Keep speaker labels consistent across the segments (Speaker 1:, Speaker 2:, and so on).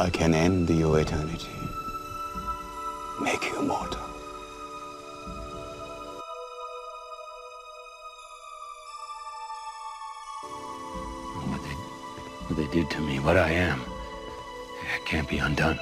Speaker 1: I can end your eternity. Make you mortal.
Speaker 2: What they, what they did to me, what I am, it can't be undone.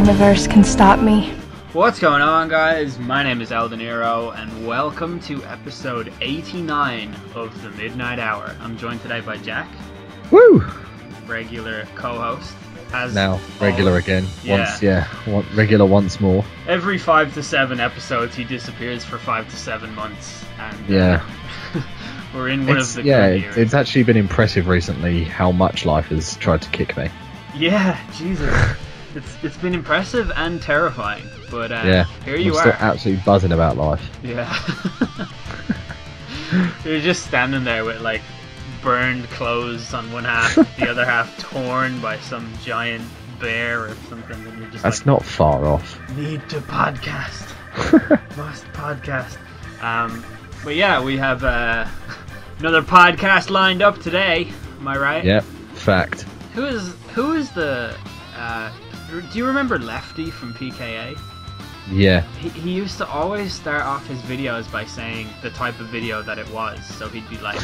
Speaker 3: In the
Speaker 4: verse can stop me.
Speaker 5: What's going on, guys? My name is Eldeniro, and welcome to episode 89 of the Midnight Hour. I'm joined today by Jack,
Speaker 6: Woo!
Speaker 5: regular co-host. As
Speaker 6: Now regular
Speaker 5: always.
Speaker 6: again.
Speaker 5: Yeah.
Speaker 6: Once, yeah, one, regular once more.
Speaker 5: Every five to seven episodes, he disappears for five to seven months, and uh,
Speaker 6: Yeah,
Speaker 5: we're in one
Speaker 6: it's,
Speaker 5: of the
Speaker 6: yeah. It's, it's actually been impressive recently how much life has tried to kick me.
Speaker 5: Yeah, Jesus, it's it's been impressive and terrifying. But uh,
Speaker 6: yeah,
Speaker 5: here you
Speaker 6: I'm still
Speaker 5: are.
Speaker 6: absolutely buzzing about life.
Speaker 5: Yeah. You're just standing there with like burned clothes on one half, the other half torn by some giant bear or something, and you're just
Speaker 6: That's
Speaker 5: like,
Speaker 6: not far off.
Speaker 5: need to podcast, must podcast. Um, but yeah, we have uh, another podcast lined up today. Am I right?
Speaker 6: Yep, fact.
Speaker 5: Who is who is the? Uh, do you remember Lefty from PKA?
Speaker 6: Yeah,
Speaker 5: He, he used to always start off his videos by saying the type of video that it was. So he'd be like,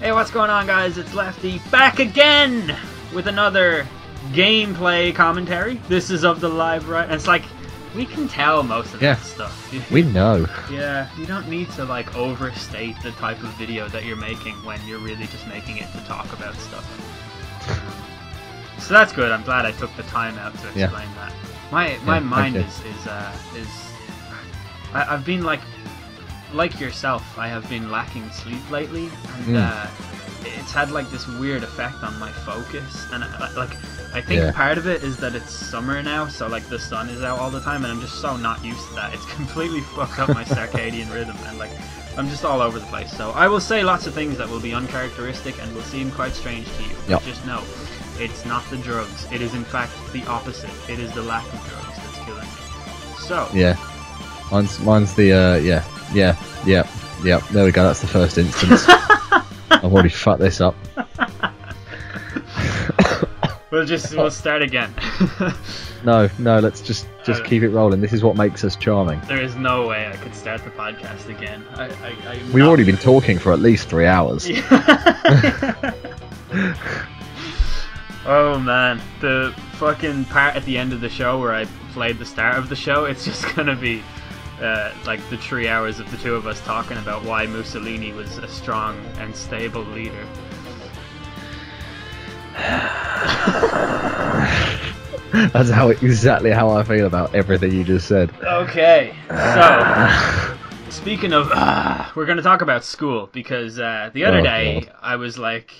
Speaker 5: Hey, what's going on, guys? It's Lefty back again with another gameplay commentary. This is of the live right. And it's like, we can tell most of
Speaker 6: Yeah.
Speaker 5: that stuff.
Speaker 6: We know.
Speaker 5: yeah, you don't need to like overstate the type of video that you're making when you're really just making it to talk about stuff. So that's good. I'm glad I took the time out to
Speaker 6: Yeah.
Speaker 5: explain that. My my
Speaker 6: Yeah,
Speaker 5: mind is is uh, is I, I've been like like yourself. I have been lacking sleep lately, and
Speaker 6: Mm.
Speaker 5: uh, it's had like this weird effect on my focus. And I, like I think
Speaker 6: Yeah.
Speaker 5: part of it is that it's summer now, so like the sun is out all the time, and I'm just so not used to that. It's completely fucked up my circadian rhythm, and like I'm just all over the place. So I will say lots of things that will be uncharacteristic and will seem quite strange to you.
Speaker 6: Yep.
Speaker 5: But just know, it's not the drugs. It is in fact the opposite. It is the lack of drugs that's killing me. So
Speaker 6: Yeah, mine's mine's the uh, yeah, yeah, yeah, yeah. There we go. That's the first instance. I've already fucked this up.
Speaker 5: we'll just we'll start again.
Speaker 6: No, no. Let's just just
Speaker 5: Uh,
Speaker 6: keep it rolling. This is what makes us charming.
Speaker 5: there is no way I could start the podcast again. I, I,
Speaker 6: We've
Speaker 5: not-
Speaker 6: already been talking for at least three hours.
Speaker 5: Oh man, the fucking part at the end of the show where I played the start of the show, it's just gonna be uh, like the three hours of the two of us talking about why Mussolini was a strong and stable leader.
Speaker 6: That's how exactly how I feel about everything you just said.
Speaker 5: Okay, so speaking of, uh, we're gonna talk about school because uh, the other
Speaker 6: Oh,
Speaker 5: day
Speaker 6: God.
Speaker 5: I was like,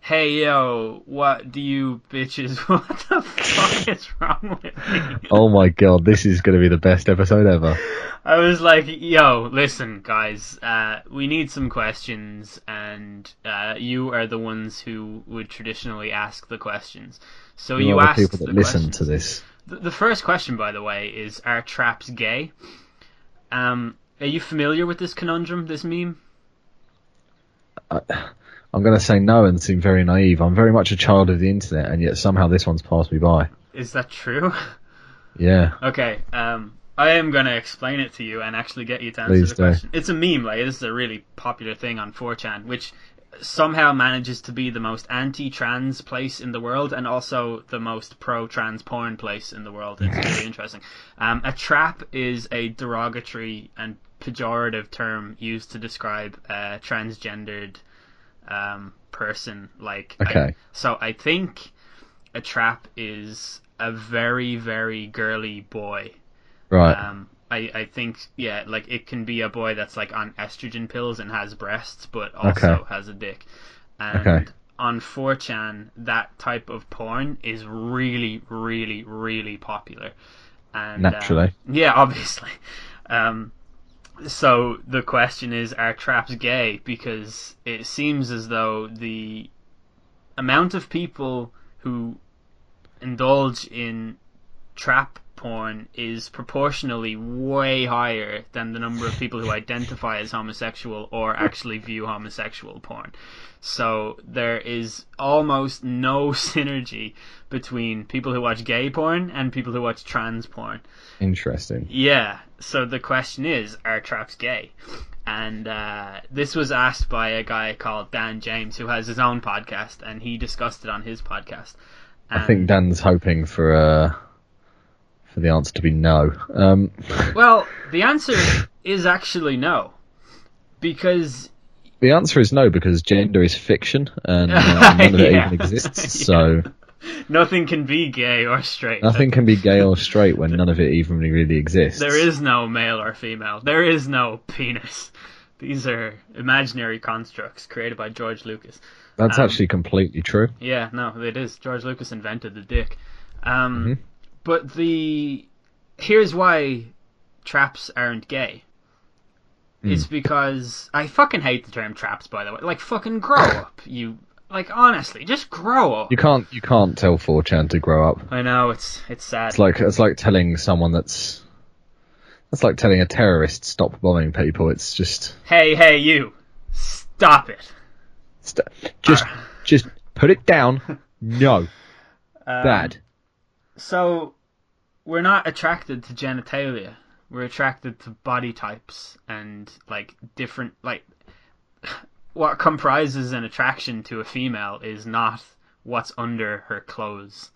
Speaker 5: "Hey yo, what do you bitches? What the fuck is wrong with me?"
Speaker 6: Oh my god, this is going to be the best episode ever.
Speaker 5: I was like, "Yo, listen, guys, uh, we need some questions, and uh, you are the ones who would traditionally ask the questions." So
Speaker 6: You
Speaker 5: you,
Speaker 6: the people that
Speaker 5: the
Speaker 6: listen
Speaker 5: questions.
Speaker 6: to this.
Speaker 5: The, the first question, by the way, is Are traps gay? Um, are you familiar with this conundrum, this meme?
Speaker 6: I'm going to say no and seem very naive. I'm very much a child of the internet, and yet somehow this one's passed me by.
Speaker 5: Is that true?
Speaker 6: Yeah.
Speaker 5: Okay, um, I am gonna explain it to you and actually get you to answer
Speaker 6: Please
Speaker 5: the
Speaker 6: do.
Speaker 5: question. It's a meme, like this is a really popular thing on 4chan, which somehow manages to be the most anti-trans place in the world and also the most pro-trans porn place in the world. It's really interesting. Um, a trap is a derogatory and pejorative term used to describe a transgendered um, person. Like, I-
Speaker 6: Okay.
Speaker 5: so I think a trap is a very very girly boy.
Speaker 6: Right.
Speaker 5: Um, I, I think yeah, like it can be a boy that's like on estrogen pills and has breasts, but also
Speaker 6: Okay.
Speaker 5: has a dick. And
Speaker 6: Okay.
Speaker 5: on 4chan, that type of porn is really, really, really popular. And, uh,
Speaker 6: Naturally.
Speaker 5: yeah, obviously. Um, so the question is, are traps gay? Because it seems as though the amount of people who indulge in trap porn is proportionally way higher than the number of people who identify as homosexual or actually view homosexual porn. So there is almost no synergy between people who watch gay porn and people who watch trans porn.
Speaker 6: Interesting.
Speaker 5: Yeah. So the question is, are traps gay? And uh, this was asked by a guy called Dan James, who has his own podcast, and he discussed it on his podcast.
Speaker 6: I think Dan's hoping for uh, for the answer to be no. Um,
Speaker 5: Well, the answer is actually no, because
Speaker 6: the answer is no because gender is fiction and uh, none of it even exists. So
Speaker 5: nothing can be gay or straight.
Speaker 6: nothing can be gay or straight when none of it even really exists.
Speaker 5: There is no male or female. There is no penis. These are imaginary constructs created by George Lucas.
Speaker 6: That's
Speaker 5: um,
Speaker 6: actually completely true.
Speaker 5: Yeah, no, it is. George Lucas invented the dick. Um,
Speaker 6: Mhm.
Speaker 5: But the here's why traps aren't gay. It's
Speaker 6: Hmm.
Speaker 5: because I fucking hate the term traps. By the way, like fucking grow up, you. Like honestly, just grow up.
Speaker 6: You can't you can't tell 4chan to grow up.
Speaker 5: I know it's it's sad.
Speaker 6: It's like it's like telling someone that's that's like telling a terrorist stop bombing people. It's just
Speaker 5: hey, hey, you, stop it.
Speaker 6: st- just just put it down. No,
Speaker 5: Um,
Speaker 6: bad.
Speaker 5: So, we're not attracted to genitalia. We're attracted to body types and like different like what comprises an attraction to a female is not what's under her clothes.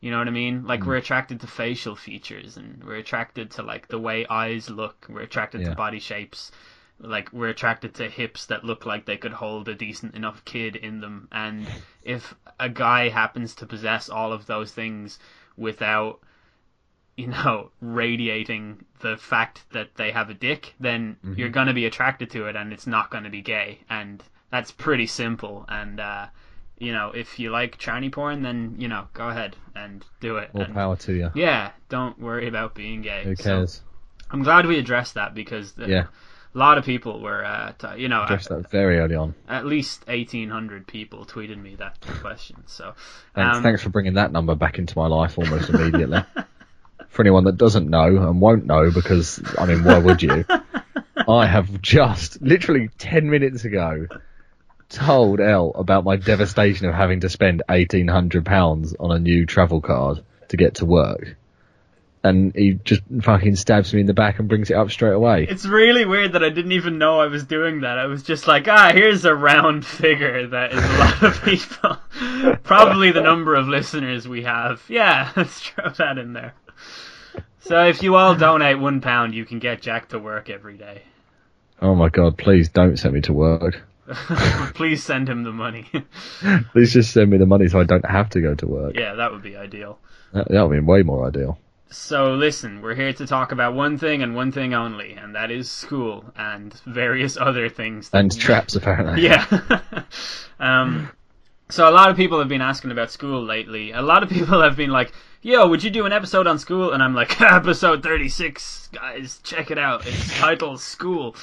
Speaker 5: You know what I mean? Like mm. we're attracted to facial features and we're attracted to like the way eyes look. We're attracted
Speaker 6: Yeah.
Speaker 5: to body shapes. Like we're attracted to hips that look like they could hold a decent enough kid in them. And if a guy happens to possess all of those things without you know, radiating the fact that they have a dick, then you're going to be attracted to it and it's not going to be gay. And that's pretty simple. And, uh, you know, if you like tranny porn, then, you know, go ahead and do it.
Speaker 6: More
Speaker 5: and,
Speaker 6: power to you.
Speaker 5: Yeah, don't worry about being gay.
Speaker 6: Who
Speaker 5: So,
Speaker 6: cares?
Speaker 5: I'm glad we addressed that because the,
Speaker 6: Yeah,
Speaker 5: a lot of people were, uh, t- you know,
Speaker 6: addressed that very early on.
Speaker 5: at least 1,800 people tweeted me that question. So,
Speaker 6: Thanks,
Speaker 5: um,
Speaker 6: thanks for bringing that number back into my life almost immediately. for anyone that doesn't know and won't know, because I mean, why would you? I have just literally ten minutes ago told Elle about my devastation of having to spend eighteen hundred pounds on a new travel card to get to work, and he just fucking stabs me in the back and brings it up straight away.
Speaker 5: It's really weird that I didn't even know I was doing that. I was just like, ah, here's a round figure that is a lot of people. Probably the number of listeners we have. Yeah, let's throw that in there. So if you all donate one pound, you can get Jack to work every day.
Speaker 6: Oh my god! Please don't send me to work.
Speaker 5: Please send him the money.
Speaker 6: Please just send me the money so I don't have to go to work.
Speaker 5: yeah, that would be ideal.
Speaker 6: That, that would be way more ideal.
Speaker 5: So listen, we're here to talk about one thing and one thing only, and that is school and various other things. that-
Speaker 6: And traps, apparently.
Speaker 5: Yeah. um, so a lot of people have been asking about school lately. A lot of people have been like, "Yo, would you do an episode on school?" And I'm like, "Episode 36, guys, check it out. It's titled School."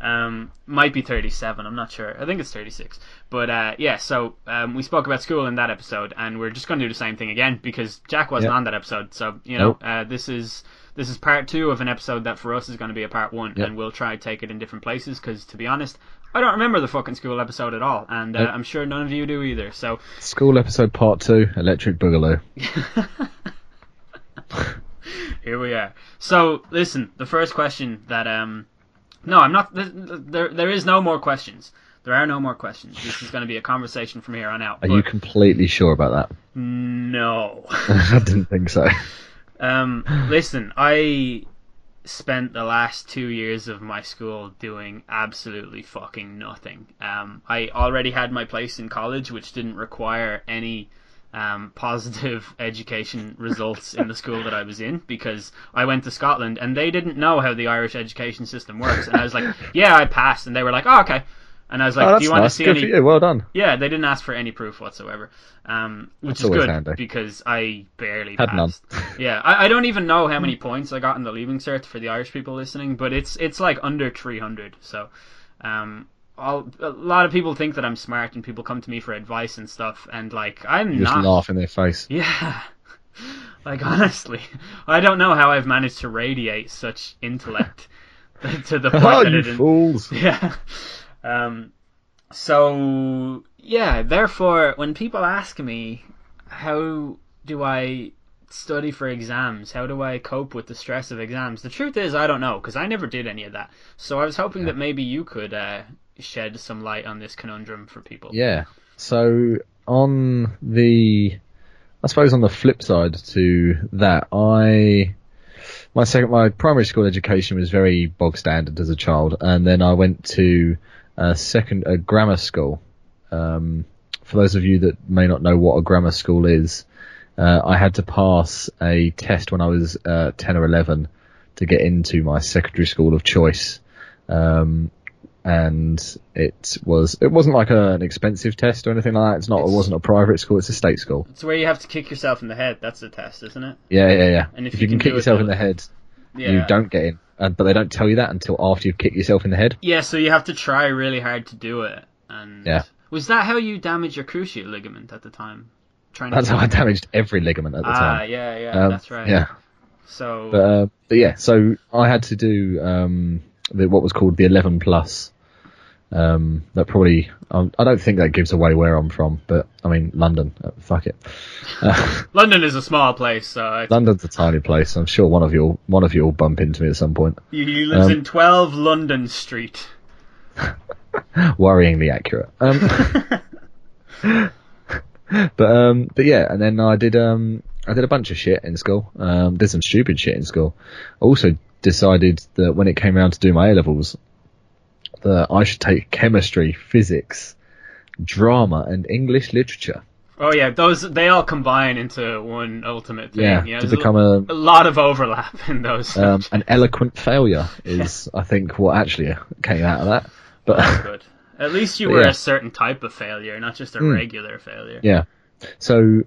Speaker 5: Um, might be 37. I'm not sure. I think it's 36. But uh, yeah, so um, we spoke about school in that episode, and we're just going to do the same thing again because Jack wasn't
Speaker 6: Yep.
Speaker 5: on that episode. So you know,
Speaker 6: Nope.
Speaker 5: uh, this is this is part two of an episode that for us is going to be a part one,
Speaker 6: Yep.
Speaker 5: and we'll try to take it in different places because to be honest, I don't remember the fucking school episode at all, and uh, I'm sure none of you do either. So
Speaker 6: School episode part two, Electric Boogaloo.
Speaker 5: Here we are. So, listen, the first question that um, no, I'm not. th- th- There, there is no more questions. There are no more questions. This is going to be a conversation from here on out.
Speaker 6: Are you completely sure about that?
Speaker 5: no.
Speaker 6: I didn't think so.
Speaker 5: Um, listen, I spent the last two years of my school doing absolutely fucking nothing. Um, I already had my place in college, which didn't require any um, positive education results in the school that I was in because I went to Scotland and they didn't know how the Irish education system works. And I was like, yeah, I passed. And they were like, oh, okay. And I was like,
Speaker 6: oh,
Speaker 5: do you want
Speaker 6: nice.
Speaker 5: to see
Speaker 6: Good
Speaker 5: any?
Speaker 6: Well done.
Speaker 5: Yeah, they didn't ask for any proof whatsoever, um, which
Speaker 6: That's
Speaker 5: is good
Speaker 6: handy.
Speaker 5: because I barely
Speaker 6: Had none.
Speaker 5: passed. yeah, I, I don't even know how many points I got in the leaving cert for the Irish people listening, but it's it's like under 300. So, um, all, a lot of people think that I'm smart, and people come to me for advice and stuff, and like I'm
Speaker 6: You just
Speaker 5: not.
Speaker 6: laugh in their face.
Speaker 5: Yeah. Like honestly, I don't know how I've managed to radiate such intellect to the point
Speaker 6: Oh,
Speaker 5: that
Speaker 6: you
Speaker 5: it
Speaker 6: fools!
Speaker 5: yeah. Um, so yeah, therefore, when people ask me how do I study for exams, how do I cope with the stress of exams, the truth is I don't know because I never did any of that. So I was hoping that maybe you could uh, shed some light on this conundrum for people.
Speaker 6: Yeah. So on the, I suppose on the flip side to that, I my second my primary school education was very bog standard as a child, and then I went to a second a grammar school. Um, for those of you that may not know what a grammar school is, uh, I had to pass a test when I was uh, ten or eleven to get into my secondary school of choice. Um, and it was it wasn't like a, an expensive test or anything like that. It's not. It wasn't a private school. It's a state school.
Speaker 5: It's where you have to kick yourself in the head. That's the test, isn't it?
Speaker 6: Yeah, yeah, yeah.
Speaker 5: And if
Speaker 6: if,
Speaker 5: you
Speaker 6: you, can,
Speaker 5: can
Speaker 6: kick yourself in the head,
Speaker 5: Yeah.
Speaker 6: you don't get in. Uh, but they don't tell you that until after you've kicked yourself in the head.
Speaker 5: Yeah, so you have to try really hard to do it. And
Speaker 6: Yeah.
Speaker 5: was that how you damaged your cruciate ligament at the time? Trying
Speaker 6: That's how I damaged every ligament at the
Speaker 5: Ah,
Speaker 6: time.
Speaker 5: yeah, yeah,
Speaker 6: Um,
Speaker 5: that's right.
Speaker 6: Yeah,
Speaker 5: So
Speaker 6: but uh, but yeah. So I had to do um, the, what was called the 11 plus. Um, that probably um, I don't think that gives away where I'm from, but I mean London. Uh, fuck it. Uh,
Speaker 5: London is a small place, so
Speaker 6: London's a tiny place. I'm sure one of you one of you will bump into me at some point.
Speaker 5: he he lives
Speaker 6: um,
Speaker 5: in 12 London Street.
Speaker 6: Worryingly accurate. Um, but um, but yeah, and then I did um, I did a bunch of shit in school. Um, did some stupid shit in school. Also decided that when it came around to do my A levels, that I should take chemistry, physics, drama, and English literature.
Speaker 5: Oh yeah, those they all combine into one ultimate thing.
Speaker 6: Yeah,
Speaker 5: know,
Speaker 6: to
Speaker 5: there's
Speaker 6: become
Speaker 5: a,
Speaker 6: a
Speaker 5: lot of overlap in those.
Speaker 6: um, an eloquent failure is, I think, what actually came out of that. But
Speaker 5: Good. At least you were
Speaker 6: yeah.
Speaker 5: a certain type of failure, not just a
Speaker 6: Hmm.
Speaker 5: regular failure.
Speaker 6: Yeah. So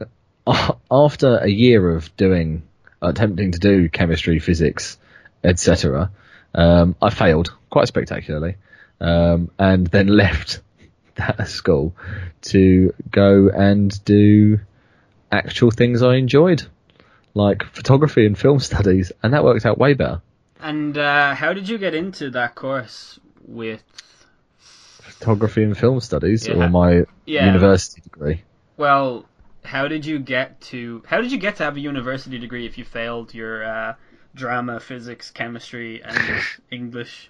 Speaker 6: uh, after a year of doing, attempting to do chemistry, physics, etc., um, I failed quite spectacularly, um, and then left that school to go and do actual things I enjoyed, like photography and film studies, and that worked out way better.
Speaker 5: And uh, how did you get into that course with?
Speaker 6: Photography and film studies,
Speaker 5: Yeah.
Speaker 6: or my
Speaker 5: Yeah.
Speaker 6: university degree.
Speaker 5: Well, how did you get to? How did you get to have a university degree if you failed your uh, drama, physics, chemistry, and English?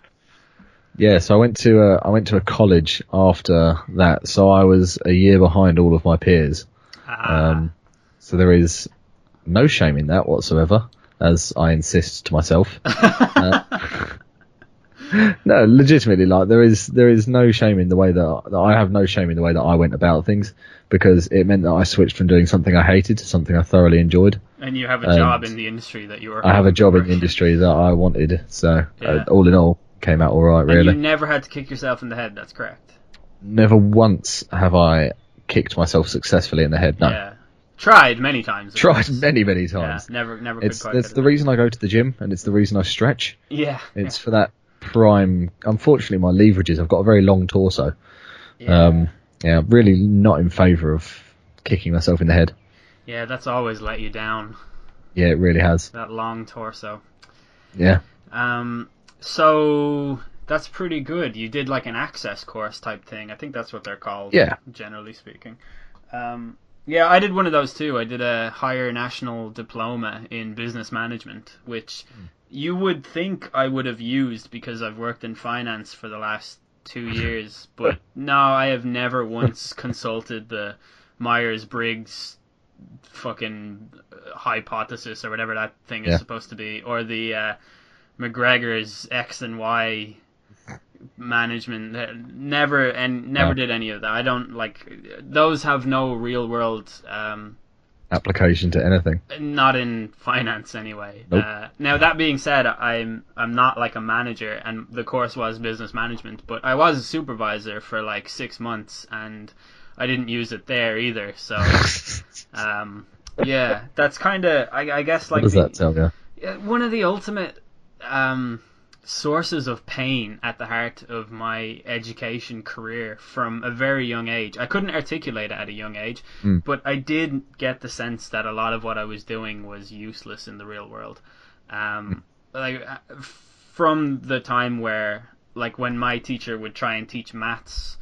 Speaker 6: Yeah, so I went to a, I went to a college after that, so I was a year behind all of my peers.
Speaker 5: Ah,
Speaker 6: Um, so there is no shame in that whatsoever, as I insist to myself. Uh, no, legitimately, like there is there is no shame in the way that, that I have no shame in the way that I went about things because it meant that I switched from doing something I hated to something I thoroughly enjoyed.
Speaker 5: and you have a
Speaker 6: and
Speaker 5: job in the industry that you were.
Speaker 6: I have a job in the industry that I wanted, so
Speaker 5: Yeah.
Speaker 6: uh, all in all, came out all right. really.
Speaker 5: And you never had to kick yourself in the head. That's correct.
Speaker 6: never once have I kicked myself successfully in the head. No,
Speaker 5: Yeah. Tried many times.
Speaker 6: tried
Speaker 5: course.
Speaker 6: many many
Speaker 5: Yeah,
Speaker 6: times.
Speaker 5: never, never. could
Speaker 6: It's that's the reason I go to the gym, and it's the reason I stretch.
Speaker 5: Yeah.
Speaker 6: It's for that prime. Unfortunately, my leverages. I've got a very long torso.
Speaker 5: Yeah.
Speaker 6: Um, yeah, really not in favour of kicking myself in the head.
Speaker 5: yeah, that's always let you down.
Speaker 6: Yeah, it really has.
Speaker 5: That long torso.
Speaker 6: Yeah.
Speaker 5: Um, so that's pretty good. You did like an access course type thing. I think that's what they're called.
Speaker 6: Yeah.
Speaker 5: Generally speaking. Um, yeah, I did one of those too. I did a higher national diploma in business management, which you would think I would have used because I've worked in finance for the last two years, but no, I have never once consulted the Myers Briggs fucking uh, hypothesis or whatever that thing is
Speaker 6: Yeah.
Speaker 5: supposed to be, or the uh, McGregor's X and Y management. Never and never
Speaker 6: No.
Speaker 5: did any of that. I don't like those. Have no real world. Um,
Speaker 6: Application to anything.
Speaker 5: not in finance anyway.
Speaker 6: Nope.
Speaker 5: Uh, now that being said, I'm I'm not like a manager, and the course was business management, but I was a supervisor for like six months, and I didn't use it there either. So, um, yeah, that's kind of I, I guess
Speaker 6: what
Speaker 5: like
Speaker 6: does
Speaker 5: the-
Speaker 6: that tell you?
Speaker 5: one of the ultimate um, sources of pain at the heart of my education career from a very young age. I couldn't articulate it at a young age,
Speaker 6: Mm.
Speaker 5: but I did get the sense that a lot of what I was doing was useless in the real world. Um, like uh, from the time where, like, when my teacher would try and teach maths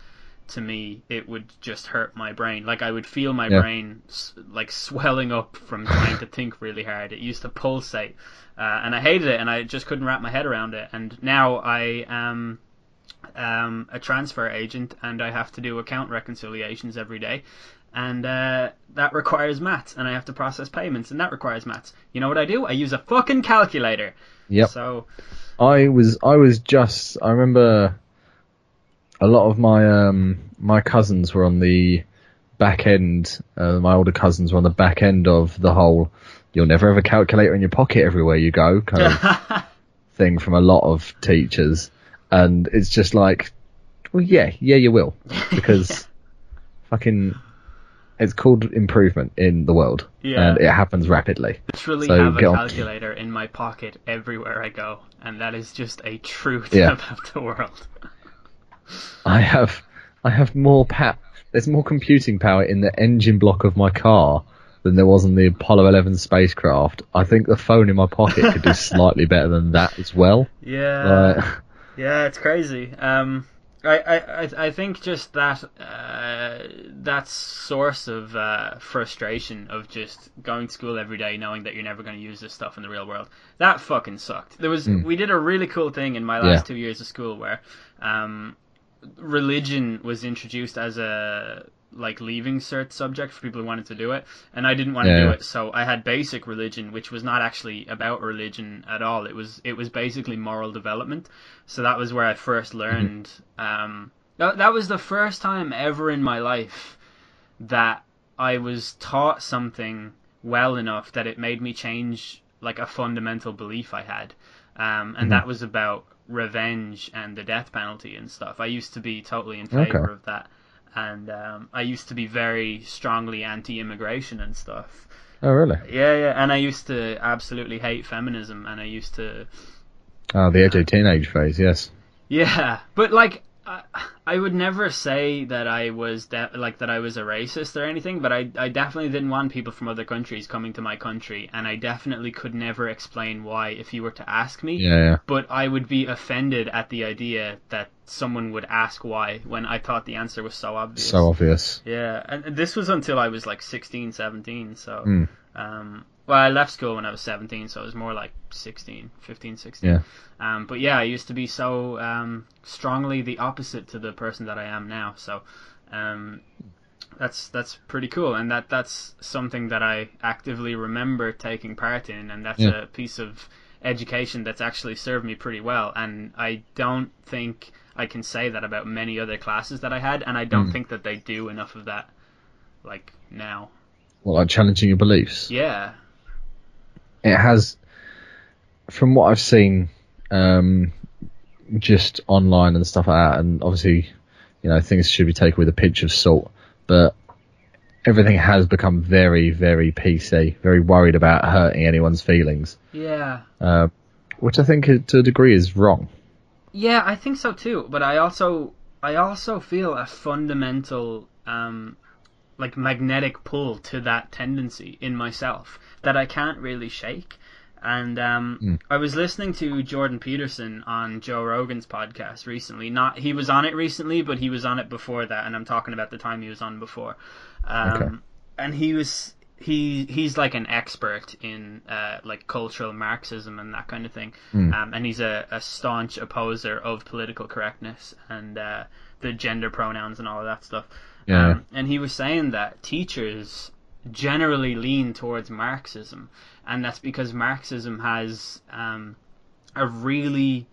Speaker 5: to me, it would just hurt my brain. Like I would feel my
Speaker 6: Yeah.
Speaker 5: brain like swelling up from trying to think really hard. It used to pulsate, uh, and I hated it, and I just couldn't wrap my head around it. And now I am um, a transfer agent, and I have to do account reconciliations every day. And uh, that requires maths, and I have to process payments, and that requires maths. You know what I do? I use a fucking calculator.
Speaker 6: yeah
Speaker 5: So
Speaker 6: I was I was just I remember a lot of my um my cousins were on the back end uh, my older cousins were on the back end of the whole you'll never have a calculator in your pocket everywhere you go kind of thing from a lot of teachers and it's just like well yeah yeah you will because fucking it's called improvement in the world
Speaker 5: Yeah.
Speaker 6: and it happens rapidly
Speaker 5: literally
Speaker 6: So
Speaker 5: have a
Speaker 6: get on.
Speaker 5: calculator in my pocket everywhere I go, and that is just a truth
Speaker 6: Yeah.
Speaker 5: about the world.
Speaker 6: I have I have more pa- there's more computing power in the engine block of my car than there was in the Apollo 11 spacecraft. I think the phone in my pocket could do slightly better than that as well.
Speaker 5: Yeah,
Speaker 6: Like,
Speaker 5: yeah, it's crazy. Um, I, I, I- think just that uh, that source of uh, frustration of just going to school every day knowing that you're never going to use this stuff in the real world that fucking sucked. There was we did a really cool thing in my last.
Speaker 6: Yeah.
Speaker 5: two years of school where um, religion was introduced as a like leaving cert subject for people who wanted to do it and I didn't want to do it so I had basic religion which was not actually about religion at all. It was it was basically moral development. So that was where I first learned um that, that was the first time ever in my life that I was taught something well enough that it made me change like a fundamental belief I had. Um, and that was about revenge and the death penalty and stuff. I used to be totally in favor
Speaker 6: Okay.
Speaker 5: of that, and um, I used to be very strongly anti-immigration and stuff.
Speaker 6: oh really?
Speaker 5: Yeah, yeah, and I used to absolutely hate feminism, and I used to,
Speaker 6: Oh, the edge of teenage phase. Yes.
Speaker 5: yeah, but like. I, I would never say that I was de- like that I was a racist or anything, but I I definitely didn't want people from other countries coming to my country, and I definitely could never explain why if you were to ask me.
Speaker 6: Yeah. yeah.
Speaker 5: but I would be offended at the idea that someone would ask why when I thought the answer was so obvious.
Speaker 6: So obvious.
Speaker 5: yeah, and this was until I was like 16, 17, so
Speaker 6: Hmm.
Speaker 5: um well, I left school when I was 17, so it was more like 16, 15, 16.
Speaker 6: Yeah.
Speaker 5: Um, but yeah, I used to be so um, strongly the opposite to the person that I am now. So um, that's that's pretty cool, and that that's something that I actively remember taking part in, and that's
Speaker 6: Yeah.
Speaker 5: a piece of education that's actually served me pretty well. And I don't think I can say that about many other classes that I had, and I don't
Speaker 6: Mm.
Speaker 5: think that they do enough of that, like now.
Speaker 6: Well, like challenging your beliefs.
Speaker 5: Yeah,
Speaker 6: it has, from what I've seen, um, just online and stuff like that, and obviously, you know, things should be taken with a pinch of salt, but everything has become very, very PC, very worried about hurting anyone's feelings,
Speaker 5: yeah,
Speaker 6: uh, which I think uh, to a degree is wrong.
Speaker 5: Yeah, I think so too. But I also I also feel a fundamental um, like magnetic pull to that tendency in myself that I can't really shake. And um, I was listening to Jordan Peterson on Joe Rogan's podcast recently. Not he was on it recently, but he was on it before that, and I'm talking about the time he was on before. Um,
Speaker 6: Okay.
Speaker 5: And he was he he's like an expert in uh, like cultural Marxism and that kind of thing. Um, and he's a, a staunch opposer of political correctness and uh, the gender pronouns and all of that stuff.
Speaker 6: Yeah.
Speaker 5: Um, and he was saying that teachers generally lean towards Marxism, and that's because Marxism has um, a really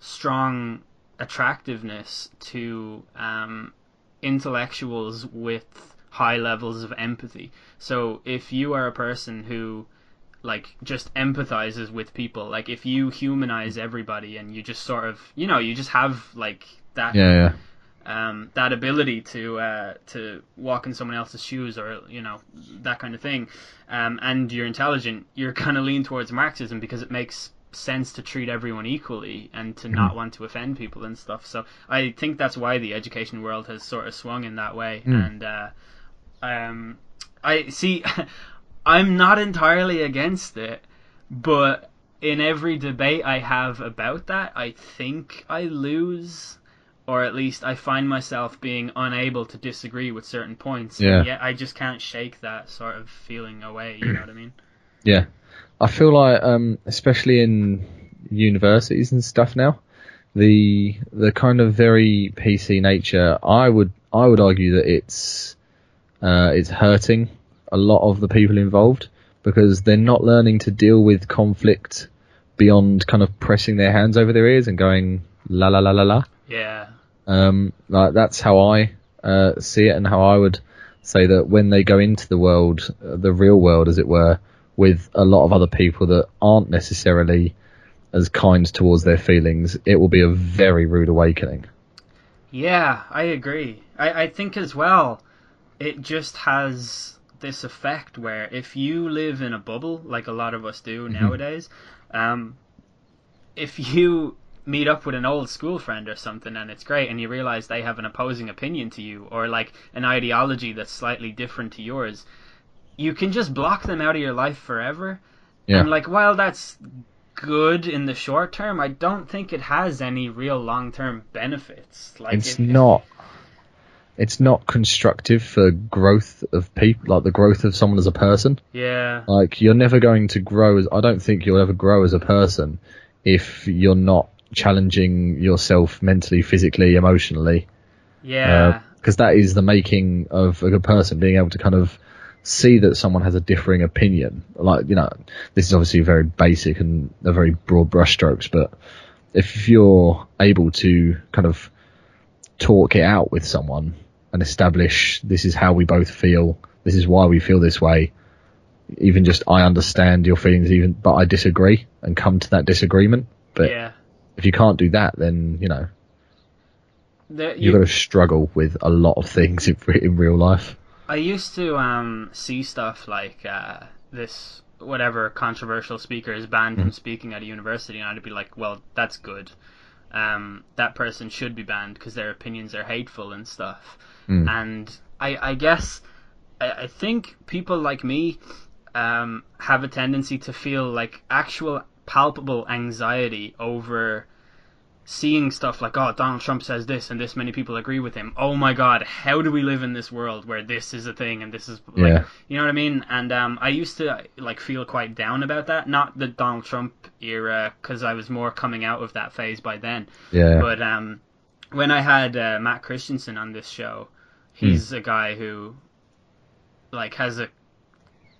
Speaker 5: strong attractiveness to um, intellectuals with high levels of empathy. So if you are a person who like just empathizes with people, like if you humanize everybody and you just sort of, you know, you just have like that
Speaker 6: Yeah, yeah.
Speaker 5: Um, that ability to uh, to walk in someone else's shoes or you know that kind of thing, um, and you're intelligent, you're kind of lean towards Marxism because it makes sense to treat everyone equally and to not want to offend people and stuff. So I think that's why the education world has sort of swung in that way. And uh, um, I see, I'm not entirely against it, but in every debate I have about that, I think I lose or at least I find myself being unable to disagree with certain points.
Speaker 6: Yeah.
Speaker 5: Yet I just can't shake that sort of feeling away. You know what I mean?
Speaker 6: Yeah, I feel like, um, especially in universities and stuff now, the the kind of very PC nature, I would I would argue that it's uh, it's hurting a lot of the people involved because they're not learning to deal with conflict beyond kind of pressing their hands over their ears and going la la la la la.
Speaker 5: Yeah.
Speaker 6: Um, like that's how I uh, see it, and how I would say that when they go into the world, uh, the real world, as it were, with a lot of other people that aren't necessarily as kind towards their feelings, it will be a very rude awakening.
Speaker 5: Yeah, I agree. I, I think as well, it just has this effect where if you live in a bubble, like a lot of us do nowadays, um, if you meet up with an old school friend or something and it's great and you realize they have an opposing opinion to you or like an ideology that's slightly different to yours, you can just block them out of your life forever.
Speaker 6: Yeah.
Speaker 5: And like while that's good in the short term, I don't think it has any real long term benefits. Like
Speaker 6: it's
Speaker 5: if-
Speaker 6: not. It's not constructive for growth of people, like the growth of someone as a person.
Speaker 5: Yeah.
Speaker 6: Like you're never going to grow as I don't think you'll ever grow as a person if you're not challenging yourself mentally, physically, emotionally.
Speaker 5: Yeah.
Speaker 6: Uh, because that is the making of a good person, being able to kind of see that someone has a differing opinion. Like you know, this is obviously very basic and a very broad brushstrokes, but if you're able to kind of talk it out with someone and establish this is how we both feel, this is why we feel this way, even just I understand your feelings, even but I disagree, and come to that disagreement. But
Speaker 5: yeah.
Speaker 6: If you can't do that, then you know
Speaker 5: The,
Speaker 6: you're going to struggle with a lot of things in, in real life.
Speaker 5: I used to um, see stuff like uh, this whatever controversial speaker is banned from speaking at a university, and I'd be like, well, that's good. Um, that person should be banned because their opinions are hateful and stuff. And I, I guess I, I think people like me um, have a tendency to feel like actual palpable anxiety over seeing stuff like, oh, Donald Trump says this and this many people agree with him. Oh my God, how do we live in this world where this is a thing and this is like,
Speaker 6: Yeah.
Speaker 5: you know what I mean? And um, I used to like feel quite down about that. Not the Donald Trump era, because I was more coming out of that phase by then.
Speaker 6: Yeah,
Speaker 5: But um, when I had uh, Matt Christensen on this show, he's a guy who like has a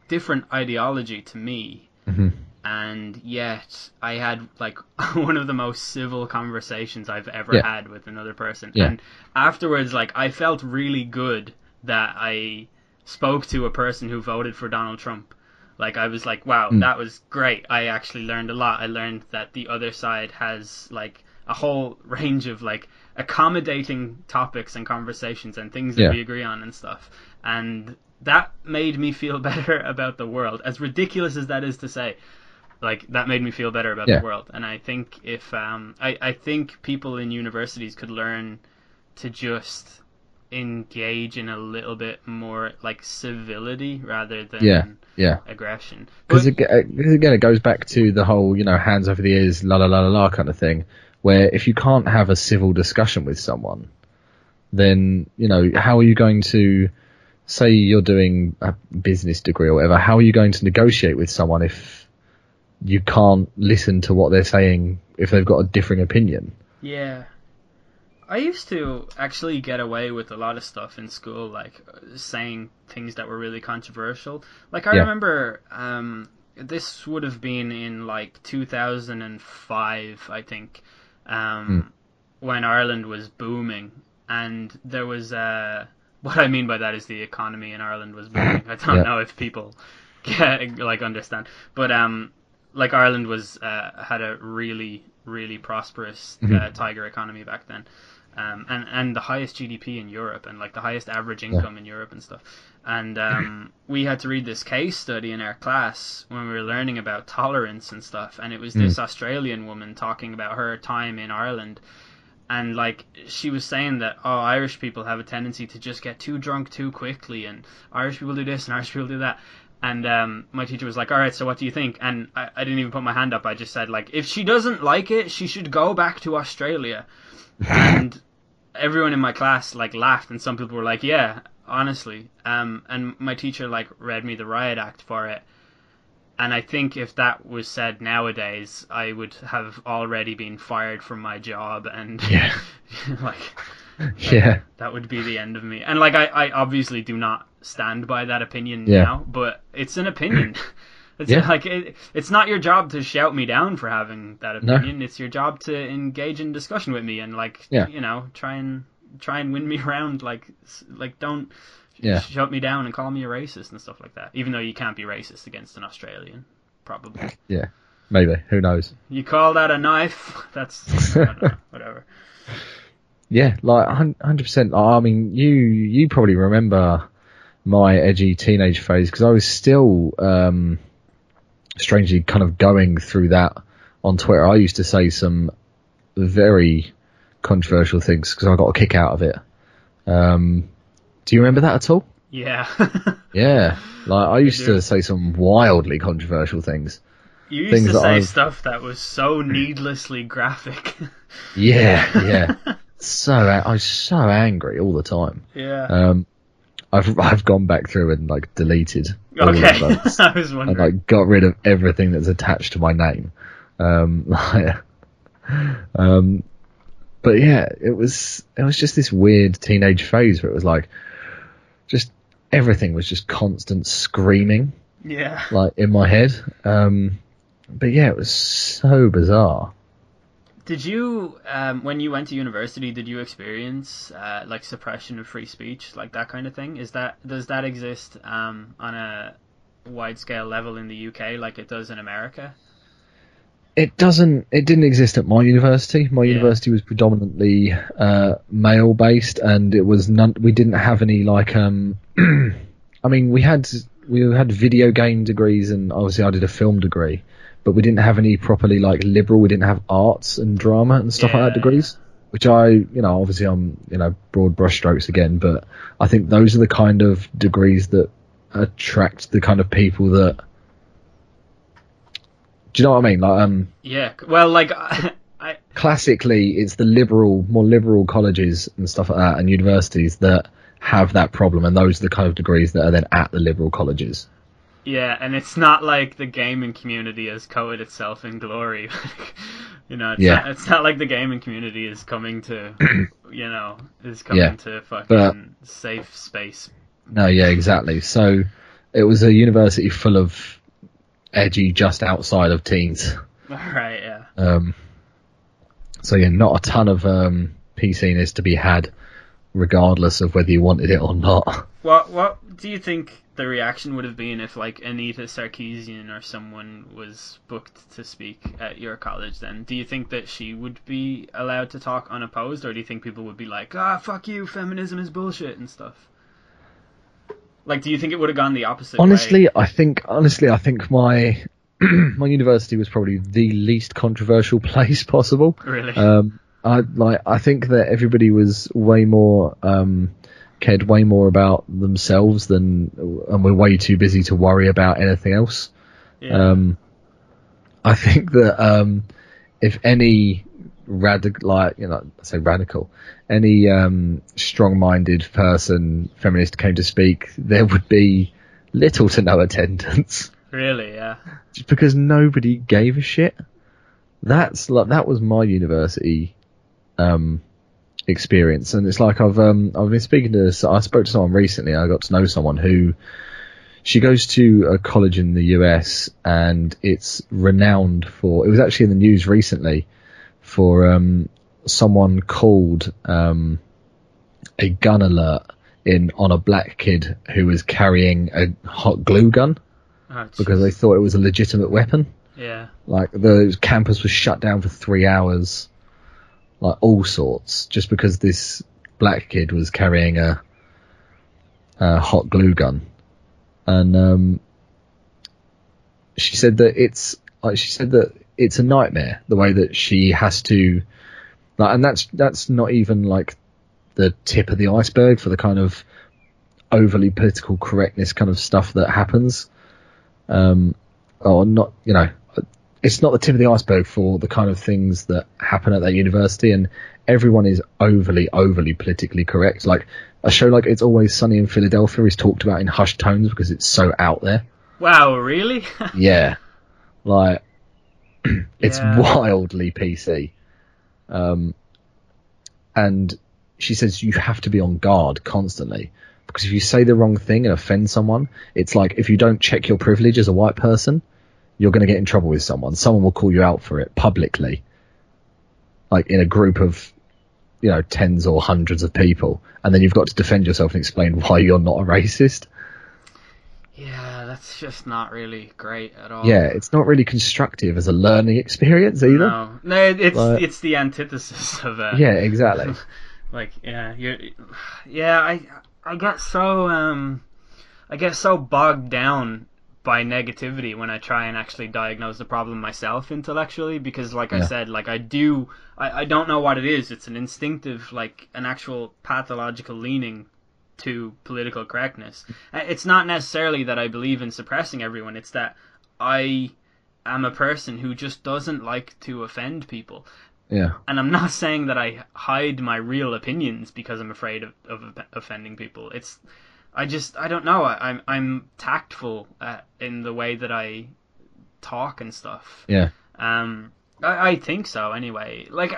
Speaker 5: different ideology to me,
Speaker 6: Mhm.
Speaker 5: And yet I had like one of the most civil conversations I've ever
Speaker 6: Yeah.
Speaker 5: had with another person.
Speaker 6: Yeah.
Speaker 5: And afterwards, like I felt really good that I spoke to a person who voted for Donald Trump. Like I was like, wow, hmm. that was great. I actually learned a lot. I learned that the other side has like a whole range of like accommodating topics and conversations and things that
Speaker 6: Yeah.
Speaker 5: we agree on and stuff. And that made me feel better about the world. As ridiculous as that is to say, Like that made me feel better about
Speaker 6: Yeah.
Speaker 5: the world. And I think if um, I I think people in universities could learn to just engage in a little bit more like civility rather than
Speaker 6: Yeah, yeah.
Speaker 5: aggression.
Speaker 6: Because again, it goes back to the whole, you know, hands over the ears, la la la la la kind of thing. Where if you can't have a civil discussion with someone, then you know how are you going to say you're doing a business degree or whatever? How are you going to negotiate with someone if you can't listen to what they're saying if they've got a differing opinion?
Speaker 5: Yeah. I used to actually get away with a lot of stuff in school, like saying things that were really controversial. Like I
Speaker 6: Yeah.
Speaker 5: remember, um, this would have been in like 2005, I think, um, when Ireland was booming, and there was uh, what I mean by that is the economy in Ireland was booming. I don't
Speaker 6: Yeah.
Speaker 5: know if people get like understand, but um, like Ireland was uh, had a really really prosperous uh, tiger economy back then, um, and and the highest GDP in Europe and like the highest average income in Europe and stuff. And um, we had to read this case study in our class when we were learning about tolerance and stuff. And it was this Australian woman talking about her time in Ireland. And like she was saying that oh Irish people have a tendency to just get too drunk too quickly, and Irish people do this and Irish people do that. And um, my teacher was like, "All right, so what do you think?" And I, I didn't even put my hand up. I just said like, "If she doesn't like it, she should go back to Australia." and everyone in my class like laughed, and some people were like, "Yeah, honestly." Um, and my teacher like read me the riot act for it. And I think if that was said nowadays, I would have already been fired from my job, and
Speaker 6: Yeah.
Speaker 5: like
Speaker 6: Yeah,
Speaker 5: that would be the end of me. And like I, I obviously do not stand by that opinion
Speaker 6: Yeah.
Speaker 5: now, but it's an opinion. It's
Speaker 6: Yeah.
Speaker 5: like it, it's not your job to shout me down for having that
Speaker 6: No.
Speaker 5: opinion. It's your job to engage in discussion with me and like
Speaker 6: Yeah.
Speaker 5: you know try and try and win me around. Like like don't
Speaker 6: Yeah.
Speaker 5: shut me down and call me a racist and stuff like that. Even though you can't be racist against an Australian, probably.
Speaker 6: yeah, maybe. Who knows?
Speaker 5: You call that a knife? That's know, whatever.
Speaker 6: Yeah, like hundred percent. I mean, you you probably remember my edgy teenage phase because I was still um, strangely kind of going through that on Twitter. I used to say some very controversial things because I got a kick out of it. Um, do you remember that at all?
Speaker 5: Yeah.
Speaker 6: Yeah, like I used to say some wildly controversial things.
Speaker 5: You used
Speaker 6: Things
Speaker 5: to say
Speaker 6: I've-
Speaker 5: stuff that was so needlessly graphic.
Speaker 6: Yeah, yeah. so I was so angry all the time.
Speaker 5: yeah.
Speaker 6: Um, I've I've gone back through and like deleted all
Speaker 5: okay.
Speaker 6: of those
Speaker 5: I was
Speaker 6: and like got rid of everything that's attached to my name. Um, um, but yeah, it was it was just this weird teenage phase where it was like just everything was just constant screaming
Speaker 5: yeah.
Speaker 6: like in my head. Um, but yeah, it was so bizarre.
Speaker 5: Did you, um, when you went to university, did you experience uh, like suppression of free speech, like that kind of thing? Is that does that exist um, on a wide scale level in the UK, like it does in America?
Speaker 6: It doesn't. It didn't exist at my university. My
Speaker 5: Yeah.
Speaker 6: university was predominantly uh, male based, and it was none. We didn't have any like. Um, I mean, we had we had video game degrees, and obviously I did a film degree, but we didn't have any properly like liberal. We didn't have arts and drama and stuff like that degrees. Which I, you know, obviously I'm, you know, broad brushstrokes again, but I think those are the kind of degrees that attract the kind of people that. Do you know what I mean? Like, um,
Speaker 5: Yeah. Well, like I, I
Speaker 6: classically it's the liberal, more liberal colleges and stuff like that, and universities that have that problem, and those are the kind of degrees that are then at the liberal colleges.
Speaker 5: Yeah, and it's not like the gaming community has coated itself in glory. you know, it's,
Speaker 6: Yeah.
Speaker 5: not, it's not like the gaming community is coming to, you know, is coming
Speaker 6: Yeah.
Speaker 5: to fucking
Speaker 6: But-
Speaker 5: safe space.
Speaker 6: No, yeah, exactly. So it was a university full of edgy, just outside of teens.
Speaker 5: Right. Yeah.
Speaker 6: Um, so yeah, not a ton of um, PC-ness to be had, regardless of whether you wanted it or not.
Speaker 5: What What do you think the reaction would have been if like Anita Sarkeesian or someone was booked to speak at your college? Then do you think that she would be allowed to talk unopposed, or do you think people would be like, "Ah, fuck you, feminism is bullshit" and stuff? Like, do you think it would have gone the opposite? way?
Speaker 6: honestly, I think honestly, I think my my university was probably the least controversial place possible.
Speaker 5: Really?
Speaker 6: Um, I like. I think that everybody was way more um, cared way more about themselves than, and we're way too busy to worry about anything else.
Speaker 5: yeah.
Speaker 6: Um, I think that um, if any radical, like you know, I say radical, any um, strong-minded person, feminist came to speak, there would be little to no attendance,
Speaker 5: really? Yeah.
Speaker 6: just because nobody gave a shit. That's like that was my university um, experience, and it's like I've um, I've been speaking to so I spoke to someone recently. I got to know someone who she goes to a college in the US, and it's renowned for. It was actually in the news recently for um, someone called um, a gun alert in on a black kid who was carrying a hot glue gun
Speaker 5: Oh,
Speaker 6: because they thought it was a legitimate weapon.
Speaker 5: yeah.
Speaker 6: Like the campus was shut down for three hours, like all sorts, just because this black kid was carrying a, a hot glue gun, and um, she said that it's like she said that it's a nightmare the way that she has to, like, and that's that's not even like the tip of the iceberg for the kind of overly political correctness kind of stuff that happens. Um, or not, you know, it's not the tip of the iceberg for the kind of things that happen at that university, and everyone is overly, overly politically correct. Like a show like It's Always Sunny in Philadelphia is talked about in hushed tones because it's so out there.
Speaker 5: Wow. Really?
Speaker 6: Yeah, like it's
Speaker 5: Yeah.
Speaker 6: wildly PC. Um, and she says you have to be on guard constantly because if you say the wrong thing and offend someone, it's like if you don't check your privilege as a white person, you're going to get in trouble with someone. Someone will call you out for it publicly, like in a group of, you know, tens or hundreds of people, and then you've got to defend yourself and explain why you're not a racist.
Speaker 5: yeah. That's just not really great at all.
Speaker 6: Yeah, it's not really constructive as a learning experience either.
Speaker 5: No. No. It's
Speaker 6: Like-
Speaker 5: it's the antithesis of uh,
Speaker 6: Yeah, exactly.
Speaker 5: like yeah you're yeah i i get so um i get so bogged down by negativity when i try and actually diagnose the problem myself intellectually because like i said like i do I, I don't know what it is. It's an instinctive like an actual pathological leaning to political correctness. Uh, it's not necessarily that i believe in suppressing everyone. It's that i am a person who just doesn't like to offend people.
Speaker 6: Yeah.
Speaker 5: and I'm not saying that I hide my real opinions because I'm afraid of, of offending people. It's I just I don't know. I, I'm I'm tactful uh, in the way that I talk and stuff.
Speaker 6: Yeah.
Speaker 5: Um, I, I think so anyway. Like.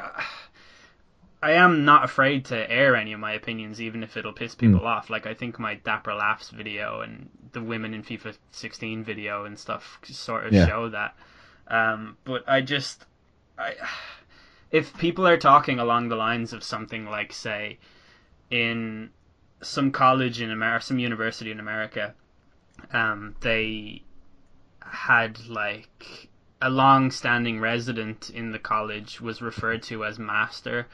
Speaker 5: I am not afraid to air any of my opinions, even if it'll piss people off. Like I think my Dapper Laughs video and the Women in FIFA 16 video and stuff sort of
Speaker 6: Yeah.
Speaker 5: show that. Um, but I just, I, if people are talking along the lines of something like, say, in some college in America, some university in America, um, they had like a long-standing resident in the college was referred to as master,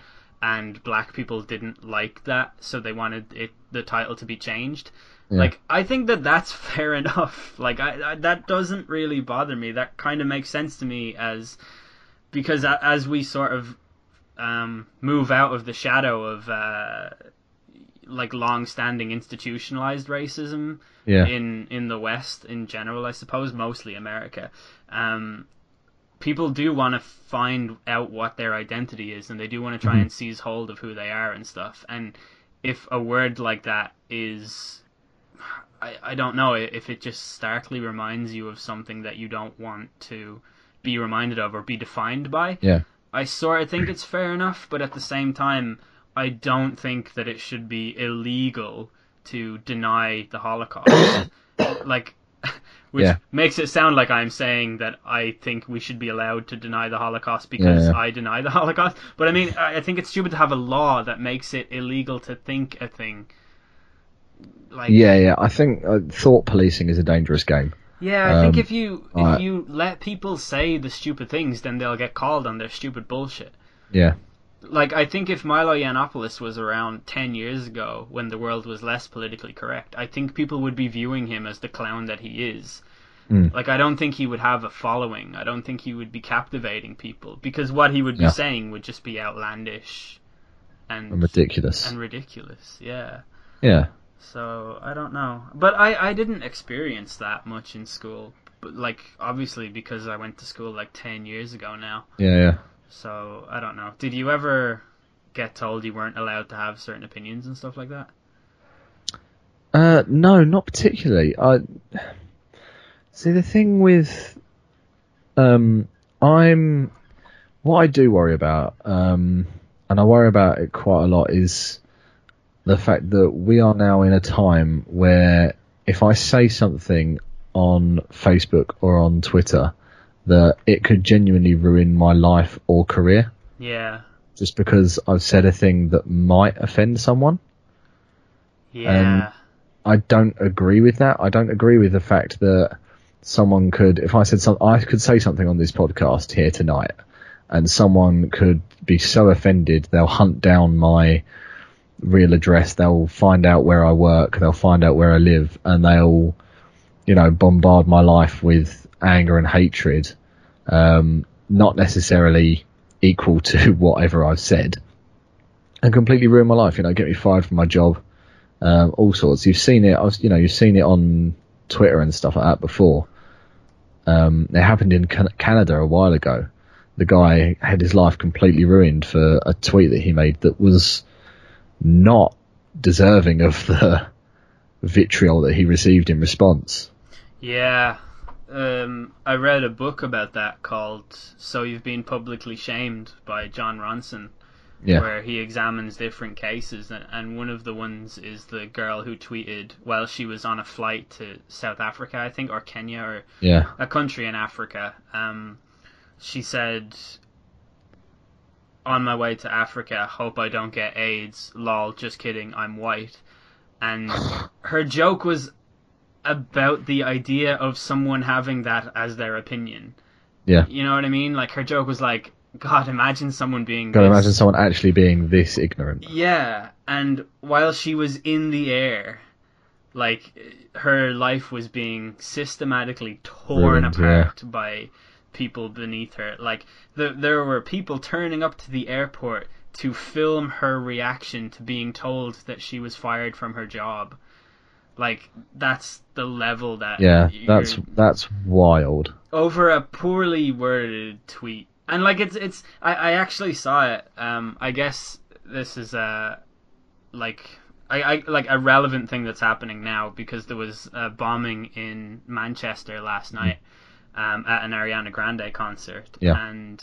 Speaker 5: and black people didn't like that, so they wanted it the title to be changed.
Speaker 6: Yeah.
Speaker 5: Like I think that that's fair enough. Like I, I that doesn't really bother me. That kind of makes sense to me as because as we sort of um, move out of the shadow of uh, like long-standing institutionalized racism
Speaker 6: Yeah.
Speaker 5: in in the West in general, I suppose, mostly America. Um, people do want to find out what their identity is, and they do want to try and seize hold of who they are and stuff. And if a word like that is, I I don't know if it just starkly reminds you of something that you don't want to be reminded of or be defined by.
Speaker 6: Yeah.
Speaker 5: I sort of think it's fair enough, but at the same time, I don't think that it should be illegal to deny the Holocaust. like, which
Speaker 6: Yeah.
Speaker 5: makes it sound like I'm saying that I think we should be allowed to deny the Holocaust because
Speaker 6: Yeah, yeah.
Speaker 5: I deny the Holocaust. But I mean, I think it's stupid to have a law that makes it illegal to think a thing. Like,
Speaker 6: Yeah, yeah. I think uh, thought policing is a dangerous game.
Speaker 5: yeah, I think
Speaker 6: Um,
Speaker 5: if you if you let people say the stupid things, then they'll get called on their stupid bullshit.
Speaker 6: Yeah.
Speaker 5: Like I think if Milo Yiannopoulos was around ten years ago when the world was less politically correct, I think people would be viewing him as the clown that he is.
Speaker 6: Mm.
Speaker 5: Like I don't think he would have a following. I don't think he would be captivating people because what he would be
Speaker 6: Yeah.
Speaker 5: saying would just be outlandish and
Speaker 6: And ridiculous.
Speaker 5: and ridiculous. Yeah.
Speaker 6: Yeah.
Speaker 5: So I don't know, but I I didn't experience that much in school. But like obviously because I went to school like ten years ago now.
Speaker 6: Yeah, yeah.
Speaker 5: So I don't know. Did you ever get told you weren't allowed to have certain opinions and stuff like that?
Speaker 6: Uh, no, not particularly. I see the thing with um, I'm what I do worry about, um, and I worry about it quite a lot, is the fact that we are now in a time where if I say something on Facebook or on Twitter, that it could genuinely ruin my life or career
Speaker 5: Yeah.
Speaker 6: just because I've said a thing that might offend someone.
Speaker 5: Yeah.
Speaker 6: I don't agree with that. I don't agree with the fact that someone could, if I said something, I could say something on this podcast here tonight, and someone could be so offended they'll hunt down my real address, they'll find out where I work, they'll find out where I live, and they'll, you know, bombard my life with anger and hatred, um, not necessarily equal to whatever I've said, and completely ruin my life. You know, get me fired from my job um, all sorts. You've seen it, you know, you've seen it on Twitter and stuff like that before. Um, it happened in Canada a while ago. The guy had his life completely ruined for a tweet that he made that was not deserving of the vitriol that he received in response.
Speaker 5: Yeah. Um, I read a book about that called "So You've Been Publicly Shamed" by Jon Ronson,
Speaker 6: Yeah,
Speaker 5: where he examines different cases, and, and one of the ones is the girl who tweeted while she was on a flight to South Africa, I think, or Kenya, or
Speaker 6: yeah,
Speaker 5: a country in Africa. Um, she said, "On my way to Africa, hope I don't get AIDS. Lol, just kidding. I'm white." And her joke was about the idea of someone having that as their opinion.
Speaker 6: yeah.
Speaker 5: You know what I mean? Like her joke was like, "God, imagine someone being."
Speaker 6: Gotta
Speaker 5: this-
Speaker 6: imagine someone actually being this ignorant.
Speaker 5: yeah, and while she was in the air, like her life was being systematically torn
Speaker 6: Ruined, yeah.
Speaker 5: apart by people beneath her. Like the, there were people turning up to the airport to film her reaction to being told that she was fired from her job. Like that's the level that
Speaker 6: Yeah, that's that's wild.
Speaker 5: over a poorly worded tweet. And like it's it's I, I actually saw it. Um I guess this is a like I, I like a relevant thing that's happening now because there was a bombing in Manchester last night um, at an Ariana Grande concert
Speaker 6: Yeah.
Speaker 5: and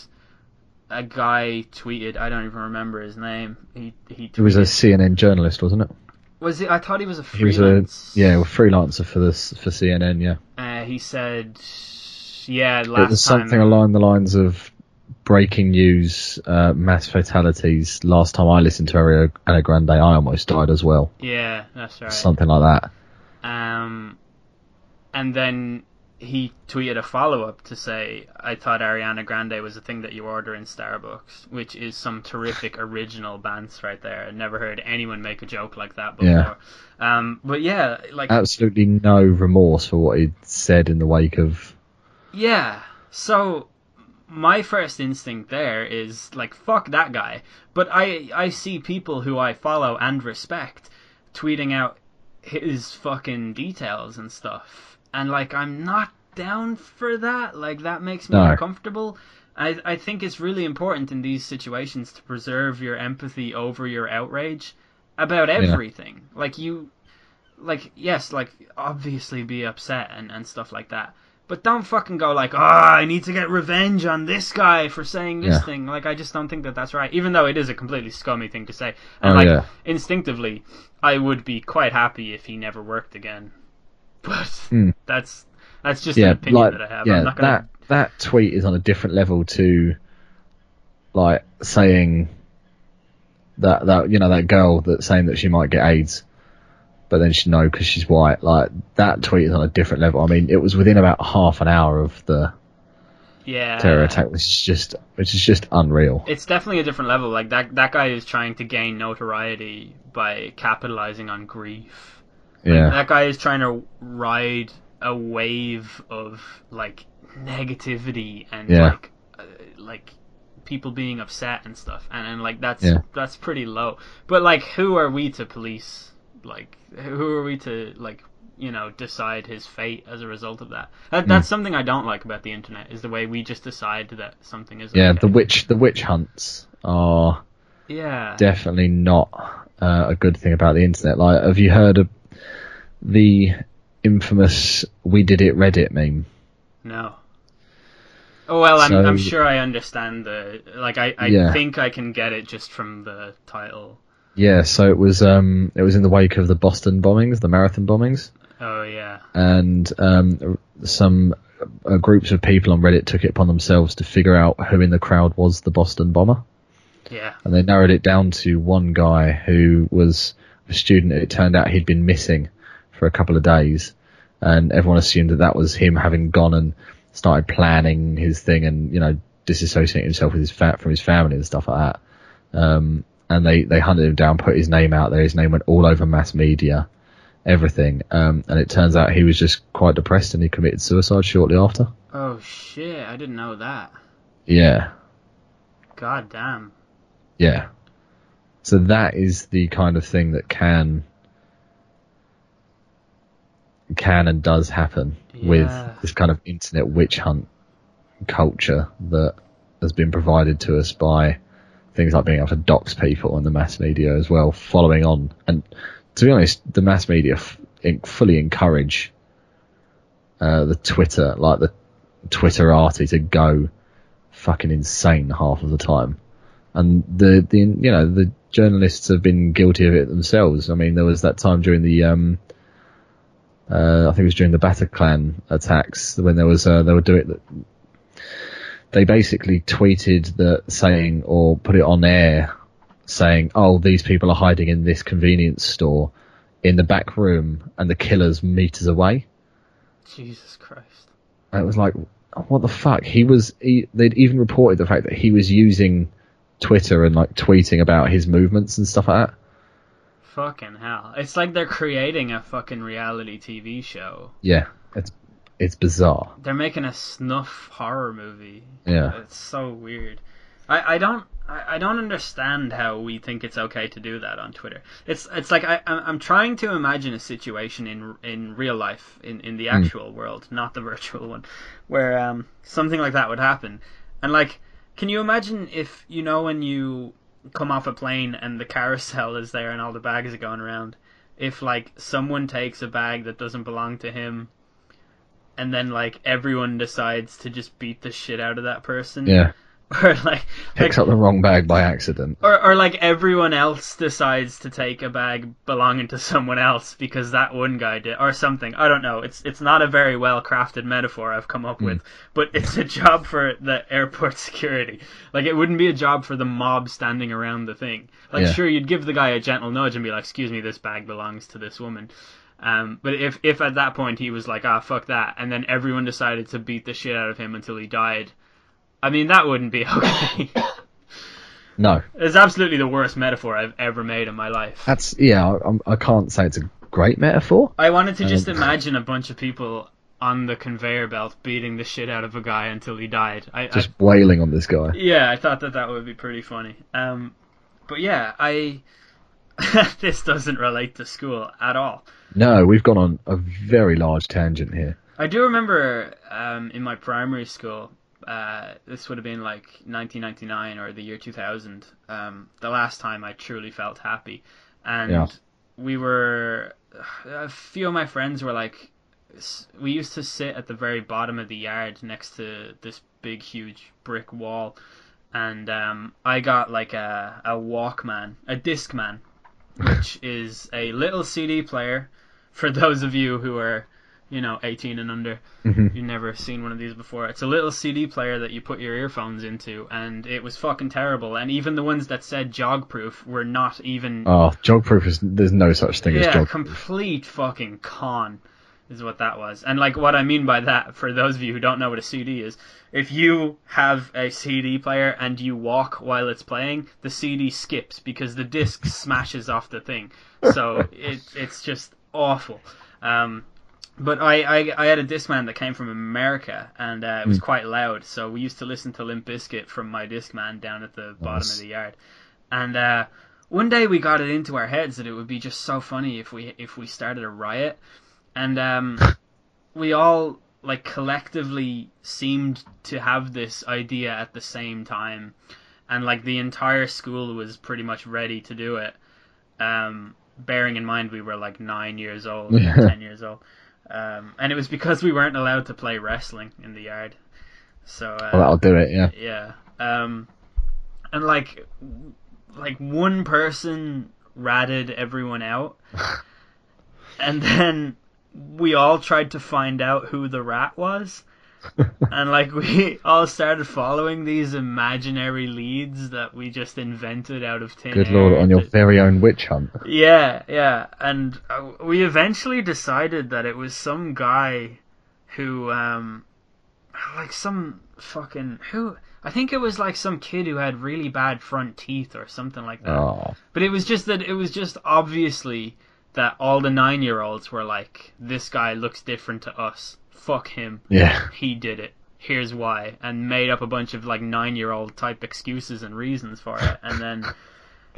Speaker 5: a guy tweeted I don't even remember his name. He he tweeted,
Speaker 6: It was a CNN journalist, wasn't it?
Speaker 5: Was it I thought he was a
Speaker 6: He was a yeah, a freelancer for this for CNN. Yeah.
Speaker 5: Uh, he said yeah last
Speaker 6: it was
Speaker 5: time
Speaker 6: something along the lines of breaking news, uh, mass fatalities. Last time I listened to Ariana Grande, I almost died as well.
Speaker 5: Yeah, that's right.
Speaker 6: Something like that.
Speaker 5: Um, and then he tweeted a follow up to say, "I thought Ariana Grande was a thing that you order in Starbucks," which is some terrific original bants right there. I never heard anyone make a joke like that before.
Speaker 6: Yeah.
Speaker 5: Um, but yeah, like
Speaker 6: Absolutely no remorse for what he'd said in the wake of.
Speaker 5: Yeah. So my first instinct there is like fuck that guy. But I I see people who I follow and respect tweeting out his fucking details and stuff. And like I'm not down for that. Like that makes me
Speaker 6: No.
Speaker 5: uncomfortable. I I think it's really important in these situations to preserve your empathy over your outrage about everything. Like you like yes, like obviously be upset and, and stuff like that. But don't fucking go like, oh, I need to get revenge on this guy for saying this
Speaker 6: Yeah.
Speaker 5: thing. Like, I just don't think that that's right. Even though it is a completely scummy thing to say.
Speaker 6: Oh,
Speaker 5: And like,
Speaker 6: yeah.
Speaker 5: instinctively, I would be quite happy if he never worked again. But
Speaker 6: Hmm.
Speaker 5: that's that's just an
Speaker 6: Yeah,
Speaker 5: opinion
Speaker 6: like
Speaker 5: that I have.
Speaker 6: yeah,
Speaker 5: I'm not gonna.
Speaker 6: that that tweet is on a different level to like saying that that you know that girl that's saying that she might get AIDS, but then she know because she's white. Like that tweet is on a different level. I mean, it was within about half an hour of the
Speaker 5: yeah.
Speaker 6: terror attack, which is just which is just unreal.
Speaker 5: It's definitely a different level. Like that that guy is trying to gain notoriety by capitalizing on grief.
Speaker 6: Yeah,
Speaker 5: That guy is trying to ride a wave of like negativity and
Speaker 6: Yeah.
Speaker 5: like uh, like people being upset and stuff and, and like that's
Speaker 6: Yeah.
Speaker 5: that's pretty low but like who are we to police like who are we to like you know decide his fate as a result of that, that that's something i don't like about the internet is the way we just decide that something is
Speaker 6: Yeah,
Speaker 5: okay.
Speaker 6: the witch the witch hunts are
Speaker 5: yeah
Speaker 6: definitely not uh, a good thing about the internet. Like, have you heard of the infamous "We did it" Reddit meme?
Speaker 5: No. Oh well, I'm,
Speaker 6: So-
Speaker 5: I'm sure I understand the like. I, I
Speaker 6: Yeah.
Speaker 5: think I can get it just from the title.
Speaker 6: Yeah, so it was um it was in the wake of the Boston bombings, the marathon bombings,
Speaker 5: Oh yeah.
Speaker 6: and um some uh, groups of people on Reddit took it upon themselves to figure out who in the crowd was the Boston bomber.
Speaker 5: Yeah.
Speaker 6: and they narrowed it down to one guy who was a student. It turned out he'd been missing for a couple of days, and everyone assumed that that was him having gone and started planning his thing and you know disassociating himself with his fa- from his family and stuff like that. Um, and they they hunted him down, put his name out there. His name went all over mass media, everything. Um, and it turns out he was just quite depressed and he committed suicide shortly after.
Speaker 5: Oh shit! I didn't know that.
Speaker 6: Yeah,
Speaker 5: God damn.
Speaker 6: Yeah. So that is the kind of thing that can can and does happen
Speaker 5: Yeah.
Speaker 6: with this kind of internet witch hunt culture that has been provided to us by things like being able to dox people and the mass media as well, following on. And to be honest, the mass media f- fully encourage uh, the Twitter, like the Twitterati, to go fucking insane half of the time and the the you know the journalists have been guilty of it themselves. I mean, there was that time during the um, uh, I think it was during the Bataclan attacks when there was uh, they were doing it. They basically tweeted that saying or put it on air saying, "Oh, these people are hiding in this convenience store in the back room, and the killer's meters away."
Speaker 5: Jesus Christ.
Speaker 6: And it was like, what the fuck? He was. He, they'd even reported the fact that he was using Twitter and like tweeting about his movements and stuff like that.
Speaker 5: Fucking hell. It's like they're creating a fucking reality TV show.
Speaker 6: Yeah, it's it's bizarre.
Speaker 5: They're making a snuff horror movie.
Speaker 6: Yeah.
Speaker 5: It's so weird. I, I don't I, I don't understand how we think it's okay to do that on Twitter. It's it's like I I'm I'm trying to imagine a situation in in real life in in the actual world, not the virtual one, where um something like that would happen. And like can you imagine if you know when you come off a plane and the carousel is there and all the bags are going around if like someone takes a bag that doesn't belong to him and then like everyone decides to just beat the shit out of that person
Speaker 6: Yeah,
Speaker 5: or like, like
Speaker 6: picks up the wrong bag by accident.
Speaker 5: or, or like everyone else decides to take a bag belonging to someone else because that one guy did or something. I don't know. It's it's not a very well crafted metaphor i've come up with but it's a job for the airport security. Like it wouldn't be a job for the mob standing around the thing. Like
Speaker 6: Yeah.
Speaker 5: sure you'd give the guy a gentle nudge and be like excuse me this bag belongs to this woman. Um, but if if at that point he was like ah fuck that and then everyone decided to beat the shit out of him until he died i mean that wouldn't be okay
Speaker 6: No,
Speaker 5: It's absolutely the worst metaphor I've ever made in my life.
Speaker 6: that's yeah. I, I'm- can't say it's a great metaphor.
Speaker 5: I wanted to just
Speaker 6: Um,
Speaker 5: imagine a bunch of people on the conveyor belt beating the shit out of a guy until he died. I,
Speaker 6: Just
Speaker 5: I
Speaker 6: wailing on this guy.
Speaker 5: yeah, I thought that that would be pretty funny. Um, but yeah, I this doesn't relate to school at all.
Speaker 6: No, we've gone on a very large tangent here.
Speaker 5: I do remember um, in my primary school, uh, this would have been like 1999 or the year 2000, um, the last time I truly felt happy. And
Speaker 6: Yeah.
Speaker 5: we were, a few of my friends were like, we used to sit at the very bottom of the yard next to this big, huge brick wall. And um, I got like a, a Walkman, a Discman, which is a little CD player for those of you who are, you know, 18 and under.
Speaker 6: Mhm.
Speaker 5: You've never seen one of these before. It's a little CD player that you put your earphones into, and it was fucking terrible. And even the ones that said jog proof were not even.
Speaker 6: Oh, jog proof is there's no such thing as
Speaker 5: yeah,
Speaker 6: jog.
Speaker 5: complete fucking con is what that was. And like what I mean by that, for those of you who don't know what a CD is, if you have a CD player and you walk while it's playing, the CD skips because the disc smashes off the thing. So it it's just awful. Um, but I, I I had a Discman that came from America, and uh, it was quite loud. So we used to listen to Limp Bizkit from my Discman down at the bottom of the yard. And uh, one day we got it into our heads that it would be just so funny if we if we started a riot, and um, we all like collectively seemed to have this idea at the same time, and like the entire school was pretty much ready to do it. Um, bearing in mind we were like nine years old,
Speaker 6: Yeah.
Speaker 5: ten years old, um, and it was because we weren't allowed to play wrestling in the yard. So uh,
Speaker 6: Well, that'll do it. Yeah.
Speaker 5: yeah. Um, and like, like one person ratted everyone out, and then we all tried to find out who the rat was. And like we all started following these imaginary leads that we just invented out of thin
Speaker 6: Good lord, on your
Speaker 5: to-
Speaker 6: very own witch hunt.
Speaker 5: yeah, yeah, and uh, we eventually decided that it was some guy who, um, like some fucking who. I think it was like some kid who had really bad front teeth or something like that.
Speaker 6: Oh,
Speaker 5: But it was just that it was just obviously that all the nine-year-olds were like, "This guy looks different to us. Fuck him.
Speaker 6: yeah.
Speaker 5: He did it. Here's why," and made up a bunch of like nine-year-old type excuses and reasons for it, and then.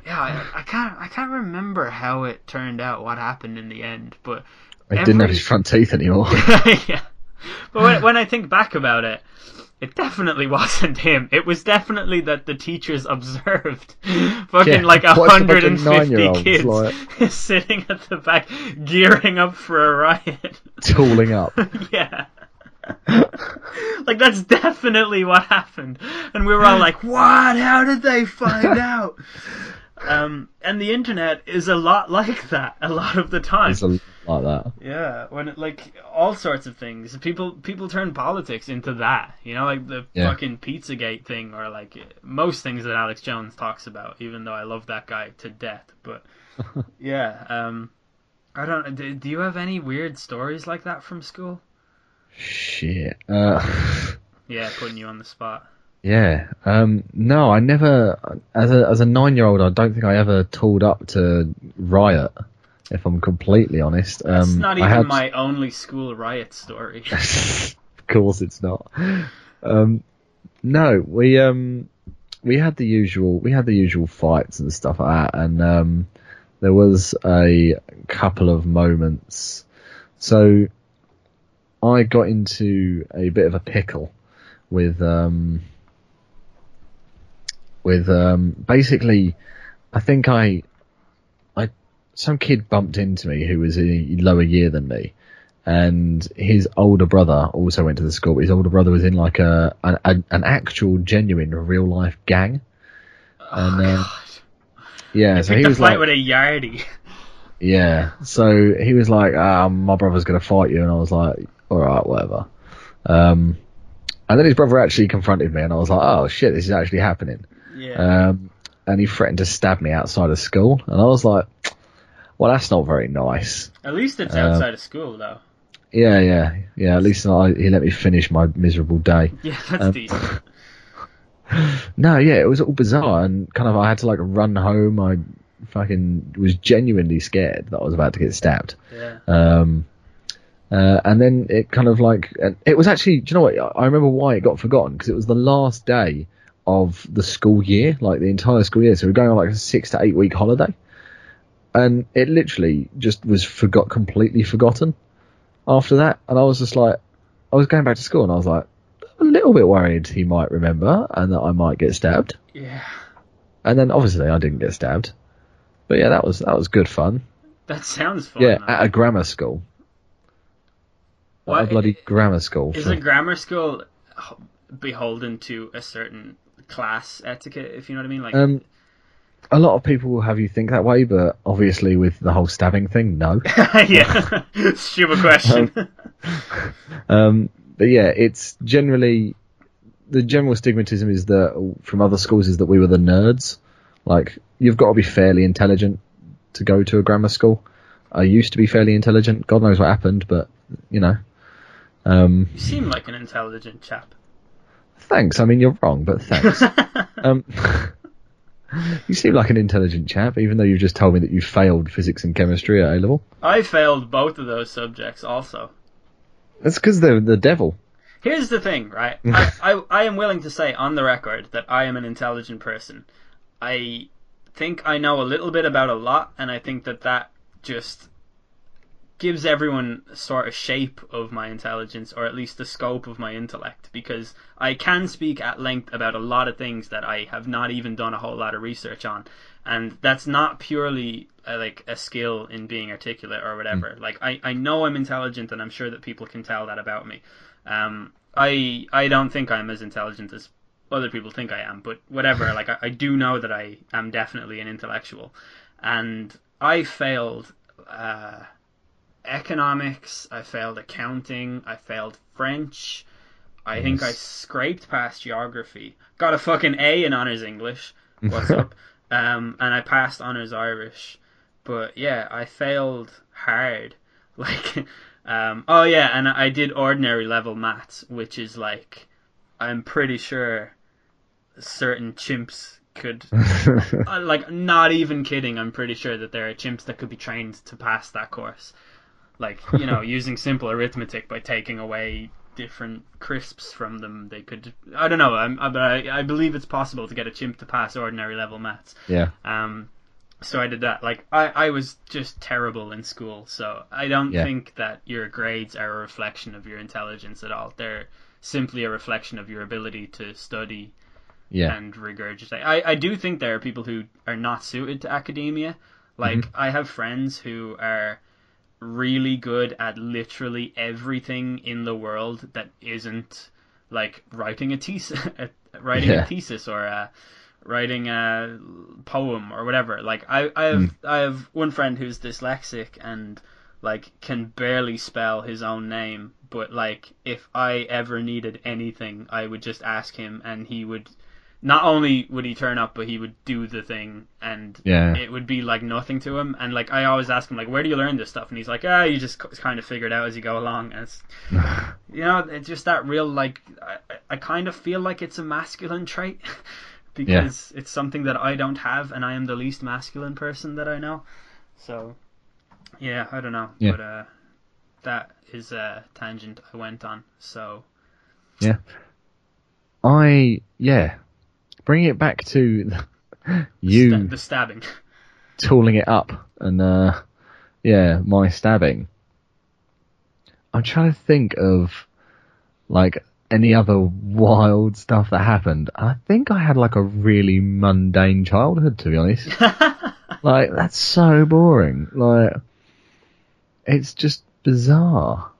Speaker 5: Yeah, I, I can't. I can't remember how it turned out. What happened in the end, but
Speaker 6: He didn't have his front teeth anymore.
Speaker 5: yeah. But when, when I think back about it, it definitely wasn't him. It was definitely that the teachers observed fucking
Speaker 6: Yeah,
Speaker 5: like a
Speaker 6: what's a bunch
Speaker 5: hundred
Speaker 6: of
Speaker 5: and fifty
Speaker 6: nine-year-olds
Speaker 5: kids
Speaker 6: like-
Speaker 5: sitting at the back, gearing up for a riot.
Speaker 6: Tooling up.
Speaker 5: yeah. like that's definitely what happened, and we were all like, "What? How did they find out?" Um, and the internet is a lot like that a lot of the time.
Speaker 6: It's a, like that.
Speaker 5: Yeah, when it, like all sorts of things, people people turn politics into that. You know, like the
Speaker 6: Yeah.
Speaker 5: fucking PizzaGate thing, or like most things that Alex Jones talks about. Even though I love that guy to death, but yeah, um, I don't. Do, do you have any weird stories like that from school?
Speaker 6: Shit. Uh,
Speaker 5: Yeah, putting you on the spot.
Speaker 6: Yeah. Um, no, I never. As a as a nine year old, I don't think I ever tooled up to riot. If I'm completely honest,
Speaker 5: It's
Speaker 6: um,
Speaker 5: not
Speaker 6: I
Speaker 5: even
Speaker 6: had-
Speaker 5: my only school riot story.
Speaker 6: of course, it's not. Um, no, we um we had the usual we had the usual fights and stuff like that, and um, there was a couple of moments. So I got into a bit of a pickle with um with um basically I think I I some kid bumped into me who was a lower year than me and his older brother also went to the school but his older brother was in like a an, an, an actual genuine real life gang and uh, yeah so he was
Speaker 5: fight
Speaker 6: like
Speaker 5: with a yardie.
Speaker 6: yeah. So he was like, ah, my brother's going to fight you. And I was like, all right, whatever. Um, and then his brother actually confronted me and I was like, oh shit, this is actually happening.
Speaker 5: Yeah.
Speaker 6: Um, and he threatened to stab me outside of school. And I was like, well, that's not very nice.
Speaker 5: At least it's
Speaker 6: uh,
Speaker 5: outside of school, though.
Speaker 6: Yeah, yeah, yeah. At least I, he let me finish my miserable day.
Speaker 5: Yeah, that's
Speaker 6: um,
Speaker 5: decent.
Speaker 6: No, yeah, it was all bizarre and kind of I had to like run home. I fucking was genuinely scared that I was about to get stabbed.
Speaker 5: Yeah.
Speaker 6: Um, uh, and then it kind of like and it was actually. Do you know what? I remember why it got forgotten because it was the last day of the school year, like the entire school year. So we're going on like a six to eight week holiday, and it literally just was forgot completely forgotten after that. And I was just like, I was going back to school and I was like a little bit worried he might remember and that I might get stabbed.
Speaker 5: Yeah.
Speaker 6: And then obviously I didn't get stabbed. But yeah, that was that was good fun.
Speaker 5: That sounds fun.
Speaker 6: Yeah,
Speaker 5: though.
Speaker 6: at a grammar school. At a
Speaker 5: What-
Speaker 6: bloody grammar school.
Speaker 5: Is
Speaker 6: for-
Speaker 5: a grammar school beholden to a certain class etiquette, if you know what I mean? Like,
Speaker 6: Um, a lot of people will have you think that way, but obviously with the whole stabbing thing, no.
Speaker 5: yeah, stupid question.
Speaker 6: Um, but yeah, it's generally the general stigmatism is that from other schools is that we were the nerds. Like you've got to be fairly intelligent to go to a grammar school. I used to be fairly intelligent. God knows what happened, but you know. Um,
Speaker 5: you seem like an intelligent chap.
Speaker 6: Thanks. I mean, you're wrong, but thanks. um, you seem like an intelligent chap, even though you've just told me that you failed physics and chemistry at A level.
Speaker 5: I failed both of those subjects also.
Speaker 6: That's because they're the devil.
Speaker 5: Here's the thing, right? I, I I am willing to say on the record that I am an intelligent person. I think I know a little bit about a lot, and I think that that just gives everyone sort of shape of my intelligence, or at least the scope of my intellect, because I can speak at length about a lot of things that I have not even done a whole lot of research on, and that's not purely uh, like a skill in being articulate or whatever. Like I, I know I'm intelligent, and I'm sure that people can tell that about me. Um, I I don't think I'm as intelligent as other people think I am, but whatever. like I, I do know that I am definitely an intellectual, and I failed uh, economics. I failed accounting. I failed French. I think I scraped past geography. Got a fucking A in honors English. What's up? Um, and I passed honors Irish. But yeah, I failed hard. Like, um, oh yeah, and I did ordinary level maths, which is like, I'm pretty sure certain chimps could uh, like not even kidding i'm pretty sure that there are chimps that could be trained to pass that course like you know using simple arithmetic by taking away different crisps from them they could i don't know I'm, I- but I, I believe it's possible to get a chimp to pass ordinary level maths
Speaker 6: yeah.
Speaker 5: um so i did that like i i was just terrible in school so i don't
Speaker 6: Yeah.
Speaker 5: think that your grades are a reflection of your intelligence at all they're simply a reflection of your ability to study
Speaker 6: Yeah.
Speaker 5: and regurgitate. I, I do think there are people who are not suited to academia. Like
Speaker 6: Mm-hmm.
Speaker 5: I have friends who are really good at literally everything in the world that isn't like writing a thesis, writing
Speaker 6: Yeah.
Speaker 5: a thesis or uh, writing a poem or whatever. Like I, I have
Speaker 6: Mm.
Speaker 5: I have one friend who's dyslexic and like can barely spell his own name, but like if I ever needed anything, I would just ask him and he would not only would he turn up, but he would do the thing, and
Speaker 6: Yeah.
Speaker 5: it would be like nothing to him. And like I always ask him, like, where do you learn this stuff? And he's like, ah, you just kind of figure it out as you go along. And it's, you know, it's just that real like I, I kind of feel like it's a masculine trait because it's something that I don't have, and I am the least masculine person that I know. So, yeah, I don't know,
Speaker 6: Yeah.
Speaker 5: but uh, that is a tangent I went on. So yeah.
Speaker 6: I yeah. Bring it back to you
Speaker 5: sta- the stabbing.
Speaker 6: tooling it up and uh yeah, my stabbing. I'm trying to think of like any other wild stuff that happened. I think I had like a really mundane childhood to be honest. like that's so boring. Like it's just bizarre.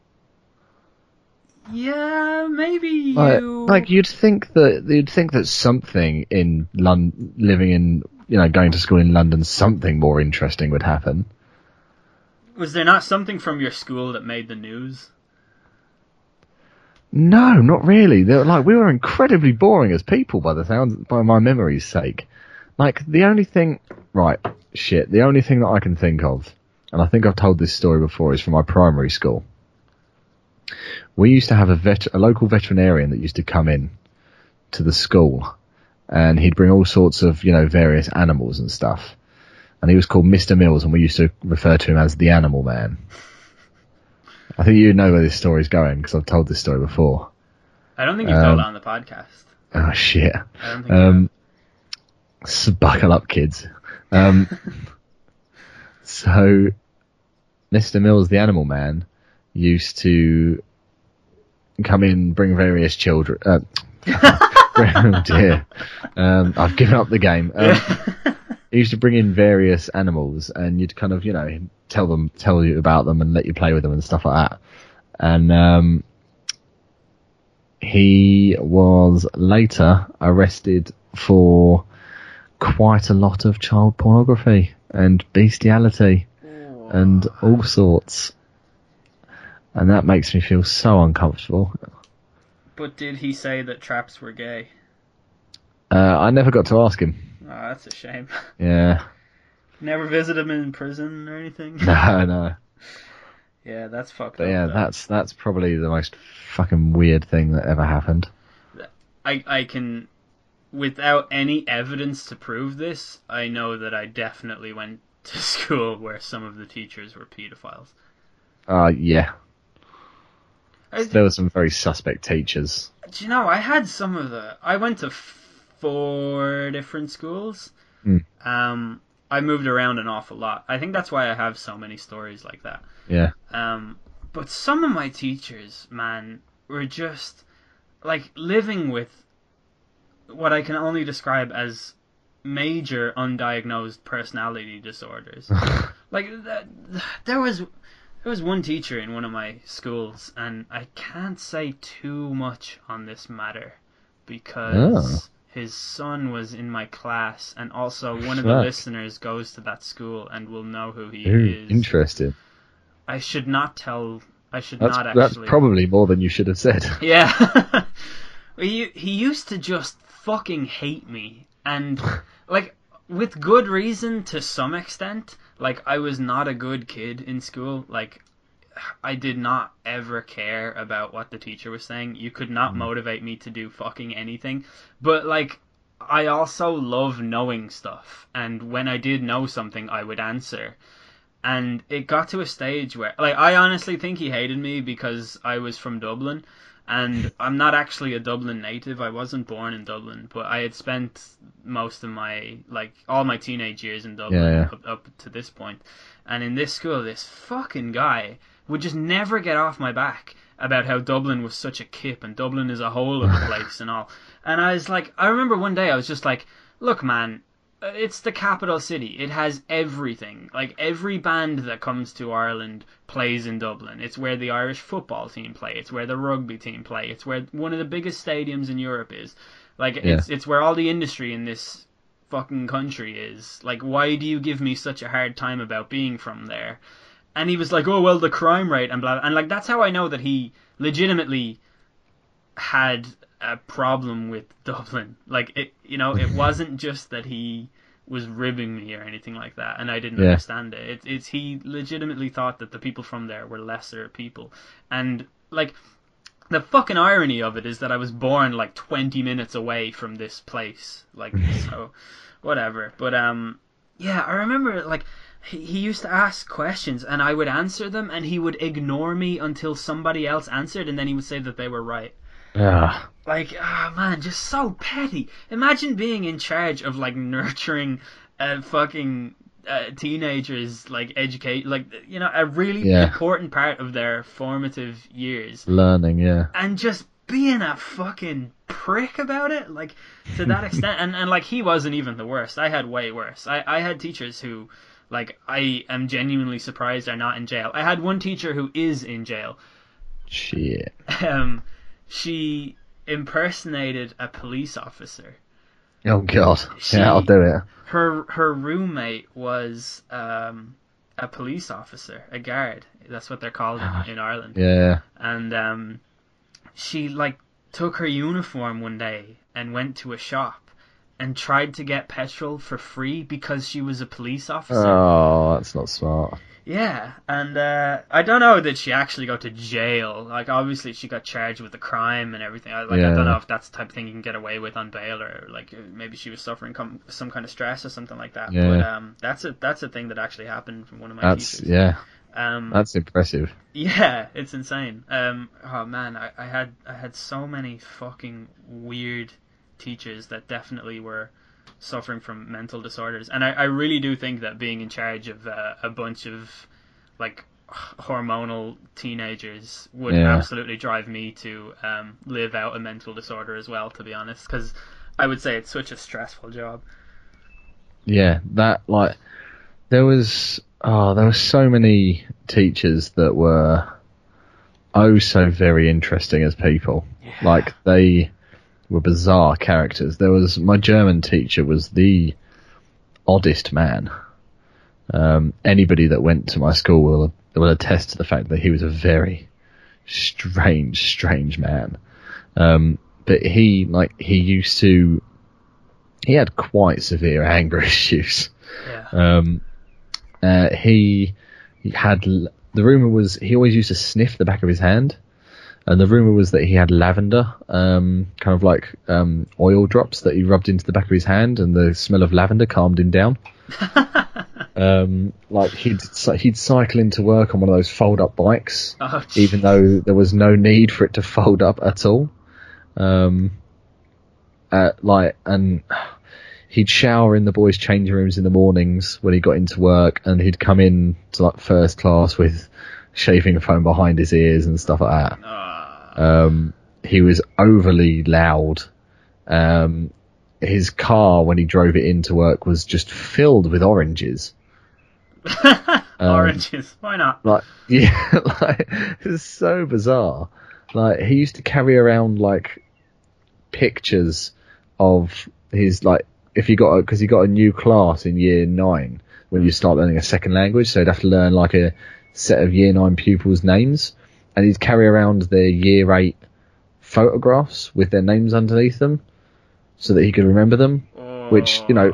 Speaker 5: Yeah, maybe
Speaker 6: Like,
Speaker 5: you.
Speaker 6: like you'd think that you'd think that something in London, living in you know going to school in London, something more interesting would happen.
Speaker 5: Was there not something from your school that made the news?
Speaker 6: No, not really. They were like we were incredibly boring as people by the sound by my memory's sake. Like the only thing, right? Shit. The only thing that I can think of, and I think I've told this story before, is from my primary school. We used to have a vet, a local veterinarian that used to come in to the school, and he'd bring all sorts of you know various animals and stuff. And he was called Mr. Mills, and we used to refer to him as the Animal Man. I think you know where this story's going because I've told this story before.
Speaker 5: I don't think you've told
Speaker 6: Um,
Speaker 5: it on the podcast.
Speaker 6: Oh shit.
Speaker 5: I don't think.
Speaker 6: Um, so buckle up, kids. Um, so, Mr. Mills, the Animal Man, used to come in, bring various children. Uh, oh dear, um, I've given up the game. Um, he used to bring in various animals, and you'd kind of, you know, tell them, tell you about them, and let you play with them and stuff like that. And um, he was later arrested for quite a lot of child pornography and bestiality and all sorts. And that makes me feel so uncomfortable.
Speaker 5: But did he say that traps were gay?
Speaker 6: Uh, I never got to ask him.
Speaker 5: Oh, that's a shame.
Speaker 6: Yeah.
Speaker 5: Never visit him in prison or anything.
Speaker 6: No, no.
Speaker 5: yeah, that's fucked
Speaker 6: But
Speaker 5: up.
Speaker 6: yeah,
Speaker 5: though.
Speaker 6: that's that's probably the most fucking weird thing that ever happened.
Speaker 5: I I can, without any evidence to prove this, I know that I definitely went to school where some of the teachers were pedophiles.
Speaker 6: Uh, yeah. There were some very suspect teachers.
Speaker 5: Do you know, I had some of the. I went to four different schools.
Speaker 6: Mm.
Speaker 5: Um, I moved around an awful lot. I think that's why I have so many stories like that.
Speaker 6: Yeah.
Speaker 5: Um, but some of my teachers, man, were just like living with what I can only describe as major undiagnosed personality disorders. like th- th- there was there was one teacher in one of my schools, and I can't say too much on this matter because oh. his son was in my class, and also one of the
Speaker 6: Fuck.
Speaker 5: listeners goes to that school and will know who he
Speaker 6: Ooh,
Speaker 5: is.
Speaker 6: interesting.
Speaker 5: I should not tell. I should
Speaker 6: That's
Speaker 5: not
Speaker 6: that's
Speaker 5: actually.
Speaker 6: probably more than you should have said.
Speaker 5: Yeah. he he used to just fucking hate me, and like with good reason to some extent. Like I was not a good kid in school. Like I did not ever care about what the teacher was saying. You could not mm-hmm. motivate me to do fucking anything. But like I also love knowing stuff, and when I did know something, I would answer. And it got to a stage where, like, I honestly think he hated me because I was from Dublin, and I'm not actually a Dublin native. I wasn't born in Dublin, but I had spent most of my, like, all my teenage years in Dublin
Speaker 6: Yeah, yeah.
Speaker 5: Up, up to this point. And in this school, this fucking guy would just never get off my back about how Dublin was such a kip and Dublin is a hole of a place and all. And I was like, I remember one day I was just like, look, man, Uh, it's the capital city. It has everything. Like every band that comes to Ireland plays in Dublin. It's where the Irish football team play. It's where the rugby team play. It's where one of the biggest stadiums in Europe is. Like it's it's where all the industry in this fucking country is. Like why do you give me such a hard time about being from there? And he was like, "Oh well, the crime rate and blah." blah. And like that's how I know that he legitimately had a problem with Dublin. Like it, you know, it wasn't just that he was ribbing me or anything like that, and I didn't
Speaker 6: Yeah.
Speaker 5: understand it. it. It's he legitimately thought that the people from there were lesser people, and like the fucking irony of it is that I was born like 20 minutes away from this place. Like so, whatever. But um, yeah, I remember like he, he used to ask questions and I would answer them, and he would ignore me until somebody else answered, and then he would say that they were right.
Speaker 6: Ah,
Speaker 5: Like, ah, man, just so petty. Imagine being in charge of like nurturing a fucking uh, teenagers, like educate, like you know, a really
Speaker 6: Yeah.
Speaker 5: important part of their formative years,
Speaker 6: learning, yeah.
Speaker 5: and just being a fucking prick about it, like to that extent. And and like he wasn't even the worst. I had way worse. I I had teachers who. Like I am genuinely surprised are not in jail. I had one teacher who is in jail,
Speaker 6: Shit.
Speaker 5: um, she impersonated a police officer.
Speaker 6: Oh god.
Speaker 5: She-
Speaker 6: Yeah, I'll do it.
Speaker 5: Her her roommate was um, a police officer, a guard. That's what they're called in, in Ireland.
Speaker 6: Yeah.
Speaker 5: And um, she like took her uniform one day and went to a shop and tried to get petrol for free because she was a police officer.
Speaker 6: Oh, that's not smart.
Speaker 5: Yeah, and uh, I don't know that she actually got to jail. Like, obviously, she got charged with a crime and everything. I- Like, I don't know if that's the type of thing you can get away with on bail, or like maybe she was suffering com- some kind of stress or something like that.
Speaker 6: Yeah.
Speaker 5: But um, that's a that's a thing that actually happened from one of my
Speaker 6: That's
Speaker 5: teachers.
Speaker 6: yeah.
Speaker 5: Um,
Speaker 6: That's impressive.
Speaker 5: yeah, it's insane. Um, oh man, I, I had I had so many fucking weird teachers that definitely were suffering from mental disorders, and I, I really do think that being in charge of uh, a bunch of like hormonal teenagers would
Speaker 6: Yeah.
Speaker 5: absolutely drive me to um, live out a mental disorder as well. To be honest, because I would say it's such a stressful job.
Speaker 6: Yeah, that like there was oh there were so many teachers that were oh so very interesting as people. Like they were bizarre characters. There was my German teacher was the oddest man. Um, anybody that went to my school will will attest to the fact that he was a very strange, strange man. Um, but he like he used to he had quite severe anger issues.
Speaker 5: Yeah.
Speaker 6: Um, uh, he, he had the rumor was he always used to sniff the back of his hand, and the rumor was that he had lavender, um, kind of like um, oil drops that he rubbed into the back of his hand, and the smell of lavender calmed him down. Um, like he'd he'd cycle into work on one of those fold up bikes,
Speaker 5: Oh,
Speaker 6: even though there was no need for it to fold up at all. Um, uh, like and he'd shower in the boys' changing rooms in the mornings when he got into work, and he'd come in to like first class with shaving foam behind his ears and stuff like that.
Speaker 5: Ah.
Speaker 6: Um, he was overly loud. Um, his car, when he drove it into work, was just filled with oranges.
Speaker 5: Oranges. Why not?
Speaker 6: Like, yeah, like it's so bizarre. Like he used to carry around like pictures of his like if he got because he got a new class in year nine when you start learning a second language, so he'd have to learn like a set of year nine pupils' names, and he'd carry around their year eight photographs with their names underneath them, so that he could remember them. Which, you know,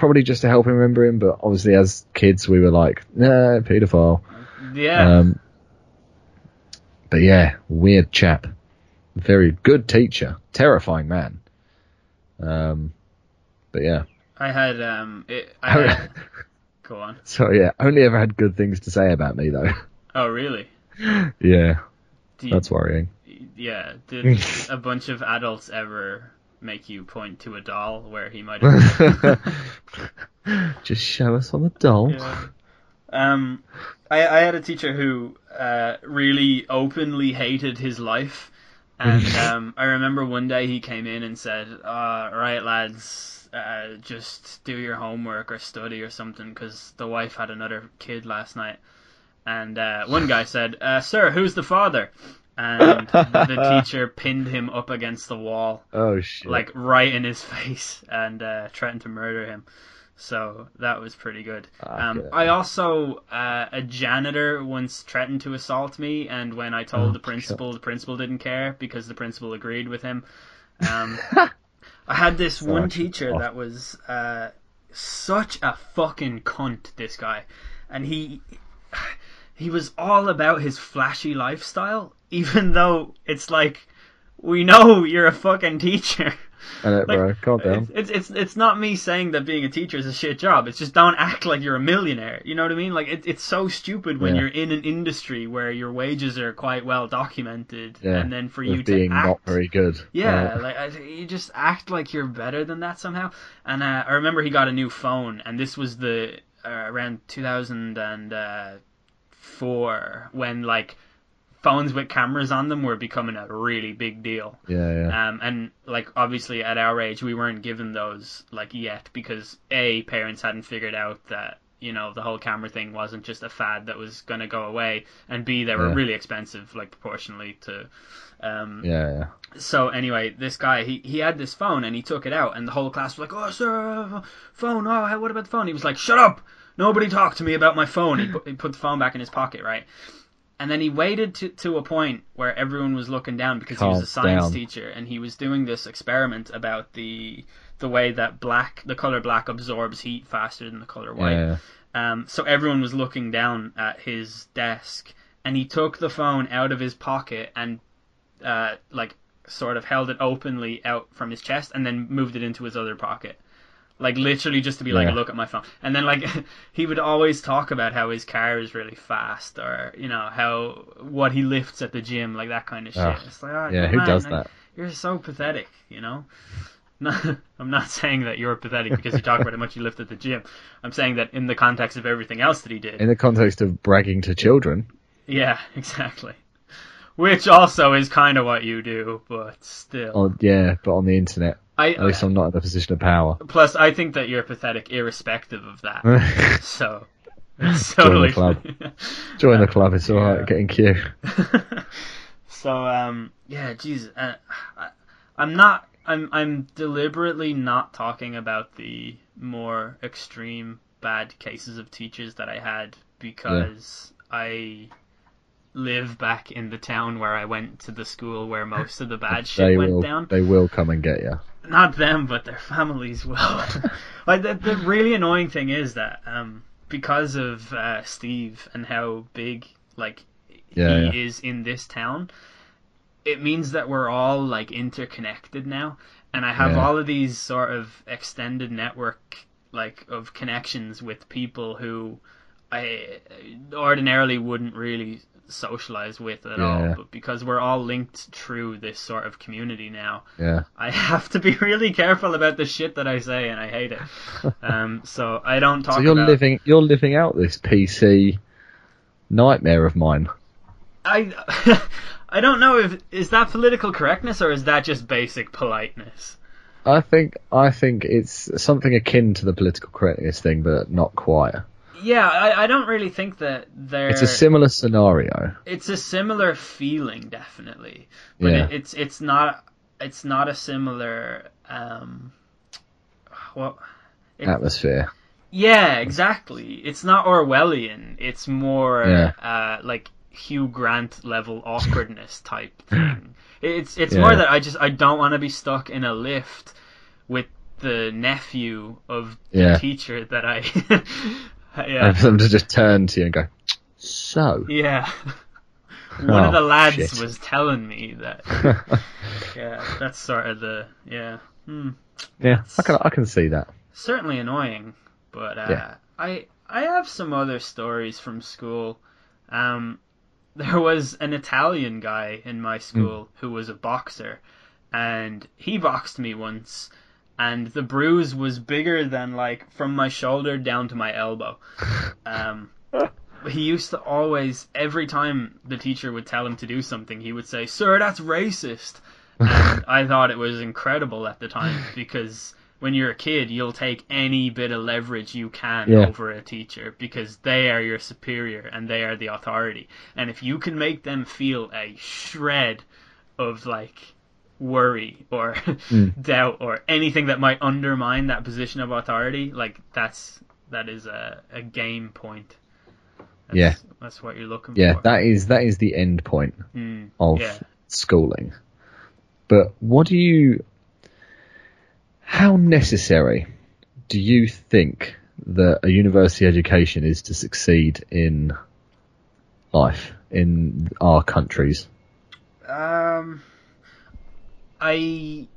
Speaker 6: Probably just to help him remember him, but obviously as kids we were like, nah, paedophile.
Speaker 5: Yeah.
Speaker 6: Um, but yeah, weird chap. Very good teacher. Terrifying man. Um, but yeah.
Speaker 5: I had um. It, I had, go on.
Speaker 6: So yeah, only ever had good things to say about me though.
Speaker 5: Oh really?
Speaker 6: Yeah,
Speaker 5: you-
Speaker 6: that's worrying.
Speaker 5: Yeah. Did a bunch of adults ever make you point to a doll where he might have?
Speaker 6: Just show us on the doll.
Speaker 5: Yeah. Um, I, I had a teacher who uh, really openly hated his life, and um, I remember one day he came in and said, uh, "Right, lads, uh, just do your homework or study or something, because the wife had another kid last night." And uh, one guy said, uh, "Sir, who's the father?" And the teacher pinned him up against the wall
Speaker 6: Oh shit.
Speaker 5: like right in his face and uh, threatened to murder him. So that was pretty good.
Speaker 6: Ah,
Speaker 5: Um,
Speaker 6: good.
Speaker 5: I also uh, a janitor once threatened to assault me, and when I told
Speaker 6: Oh,
Speaker 5: the principal, the principal didn't care because the principal agreed with him. Um, I had this one teacher
Speaker 6: a-
Speaker 5: that was uh, such a fucking cunt. This guy, and he he was all about his flashy lifestyle, even though it's like we know you're a fucking teacher.
Speaker 6: And it,
Speaker 5: Like,
Speaker 6: bro, calm down.
Speaker 5: It's, it's it's not me saying that being a teacher is a shit job. It's just don't act like you're a millionaire. You know what I mean? Like it, it's so stupid when
Speaker 6: Yeah.
Speaker 5: you're in an industry where your wages are quite well documented,
Speaker 6: Yeah,
Speaker 5: and then for you
Speaker 6: being
Speaker 5: to act,
Speaker 6: not very good.
Speaker 5: yeah,
Speaker 6: Uh,
Speaker 5: like I- you just act like you're better than that somehow. And uh, I remember he got a new phone, and this was the uh, around 2004 when like phones with cameras on them were becoming a really big deal.
Speaker 6: yeah, yeah.
Speaker 5: Um, and like obviously at our age, we weren't given those like yet because a parents hadn't figured out that you know the whole camera thing wasn't just a fad that was gonna go away, and b they were
Speaker 6: Yeah.
Speaker 5: really expensive like proportionally to. Um,
Speaker 6: yeah, yeah.
Speaker 5: so anyway, this guy he, he had this phone and he took it out and the whole class was like, "Oh, sir, phone. Oh, what about the phone?" He was like, "Shut up! Nobody talk to me about my phone." He put, he put the phone back in his pocket, right? And then he waited to, to a point where everyone was looking down because he was a science
Speaker 6: down.
Speaker 5: teacher and he was doing this experiment about the the way that black the color black absorbs heat faster than the color white.
Speaker 6: yeah.
Speaker 5: Um, so everyone was looking down at his desk, and he took the phone out of his pocket and, uh, like, sort of held it openly out from his chest, and then moved it into his other pocket. Like literally just to be like,
Speaker 6: Yeah.
Speaker 5: look at my phone. And then like he would always talk about how his car is really fast, or you know how what he lifts at the gym, like that kind of shit.
Speaker 6: Ugh.
Speaker 5: It's like, oh,
Speaker 6: Yeah, who
Speaker 5: man,
Speaker 6: does
Speaker 5: like,
Speaker 6: that?
Speaker 5: You're so pathetic, you know. No, I'm not saying that you're pathetic because you talk about how much you lift at the gym. I'm saying that in the context of everything else that he did.
Speaker 6: In the context of bragging to children,
Speaker 5: Yeah, exactly. Which also is kind of what you do, but still.
Speaker 6: on, yeah, but on the internet,
Speaker 5: I,
Speaker 6: at least I'm not in a position of power.
Speaker 5: plus, I think that you're pathetic irrespective of that. So, join the
Speaker 6: club. Join the club, it's alright,
Speaker 5: Yeah.
Speaker 6: get in queue.
Speaker 5: so um yeah jesus uh, I, i'm not i'm i'm deliberately not talking about the more extreme bad cases of teachers that i had because i live back in the town where i went to the school where most of the bad shit went down
Speaker 6: they will come and get you.
Speaker 5: Not them, but their families will. like the, the really annoying thing is that um, because of uh, Steve and how big like
Speaker 6: Yeah,
Speaker 5: he
Speaker 6: yeah.
Speaker 5: is in this town, it means that we're all like interconnected now, and I have
Speaker 6: Yeah.
Speaker 5: all of these sort of extended network like of connections with people who I ordinarily wouldn't really socialize with at all,
Speaker 6: Yeah.
Speaker 5: but because we're all linked through this sort of community now,
Speaker 6: Yeah.
Speaker 5: I have to be really careful about the shit that I say, and I hate it. Um, so I don't talk
Speaker 6: So you're
Speaker 5: about.
Speaker 6: living you're living out this PC nightmare of mine.
Speaker 5: I I don't know if is that political correctness or is that just basic politeness.
Speaker 6: I think I think it's something akin to the political correctness thing, but not quite.
Speaker 5: Yeah, I, I don't really think that there.
Speaker 6: It's a similar scenario.
Speaker 5: it's a similar feeling, definitely, but
Speaker 6: Yeah.
Speaker 5: it, it's it's not it's not a similar um. What? It-
Speaker 6: Atmosphere.
Speaker 5: Yeah, exactly. It's not Orwellian. It's more
Speaker 6: Yeah.
Speaker 5: uh, like Hugh Grant level awkwardness type thing. It's it's
Speaker 6: Yeah.
Speaker 5: more that I just I don't want to be stuck in a lift with the nephew of the
Speaker 6: Yeah.
Speaker 5: teacher that I.
Speaker 6: And
Speaker 5: yeah,
Speaker 6: for them to just turn to you and go, so.
Speaker 5: yeah. One of
Speaker 6: Oh,
Speaker 5: the lads
Speaker 6: shit.
Speaker 5: was telling me that. Yeah, that's sort of the yeah. Hmm.
Speaker 6: yeah, I can I can see that.
Speaker 5: certainly annoying, but uh,
Speaker 6: Yeah.
Speaker 5: I I have some other stories from school. Um, there was an Italian guy in my school who was a boxer, and he boxed me once, and the bruise was bigger than like from my shoulder down to my elbow. Um, he used to always, every time the teacher would tell him to do something, he would say, "Sir, that's racist." And I thought it was incredible at the time because when you're a kid, you'll take any bit of leverage you can
Speaker 6: Yeah.
Speaker 5: over a teacher because they are your superior and they are the authority. And if you can make them feel a shred of like worry or doubt or anything that might undermine that position of authority, like that's that is a, a game point. That's,
Speaker 6: Yeah.
Speaker 5: that's what you're looking
Speaker 6: Yeah,
Speaker 5: for.
Speaker 6: Yeah, that is that is the end point
Speaker 5: Mm,
Speaker 6: of
Speaker 5: yeah.
Speaker 6: schooling. But what do you how necessary do you think that a university education is to succeed in life in our countries?
Speaker 5: Um, I.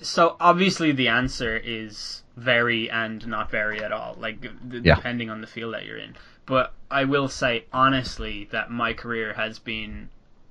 Speaker 5: So obviously the answer is vary and not vary at all, like d-
Speaker 6: Yeah.
Speaker 5: depending on the field that you're in. But I will say honestly that my career has been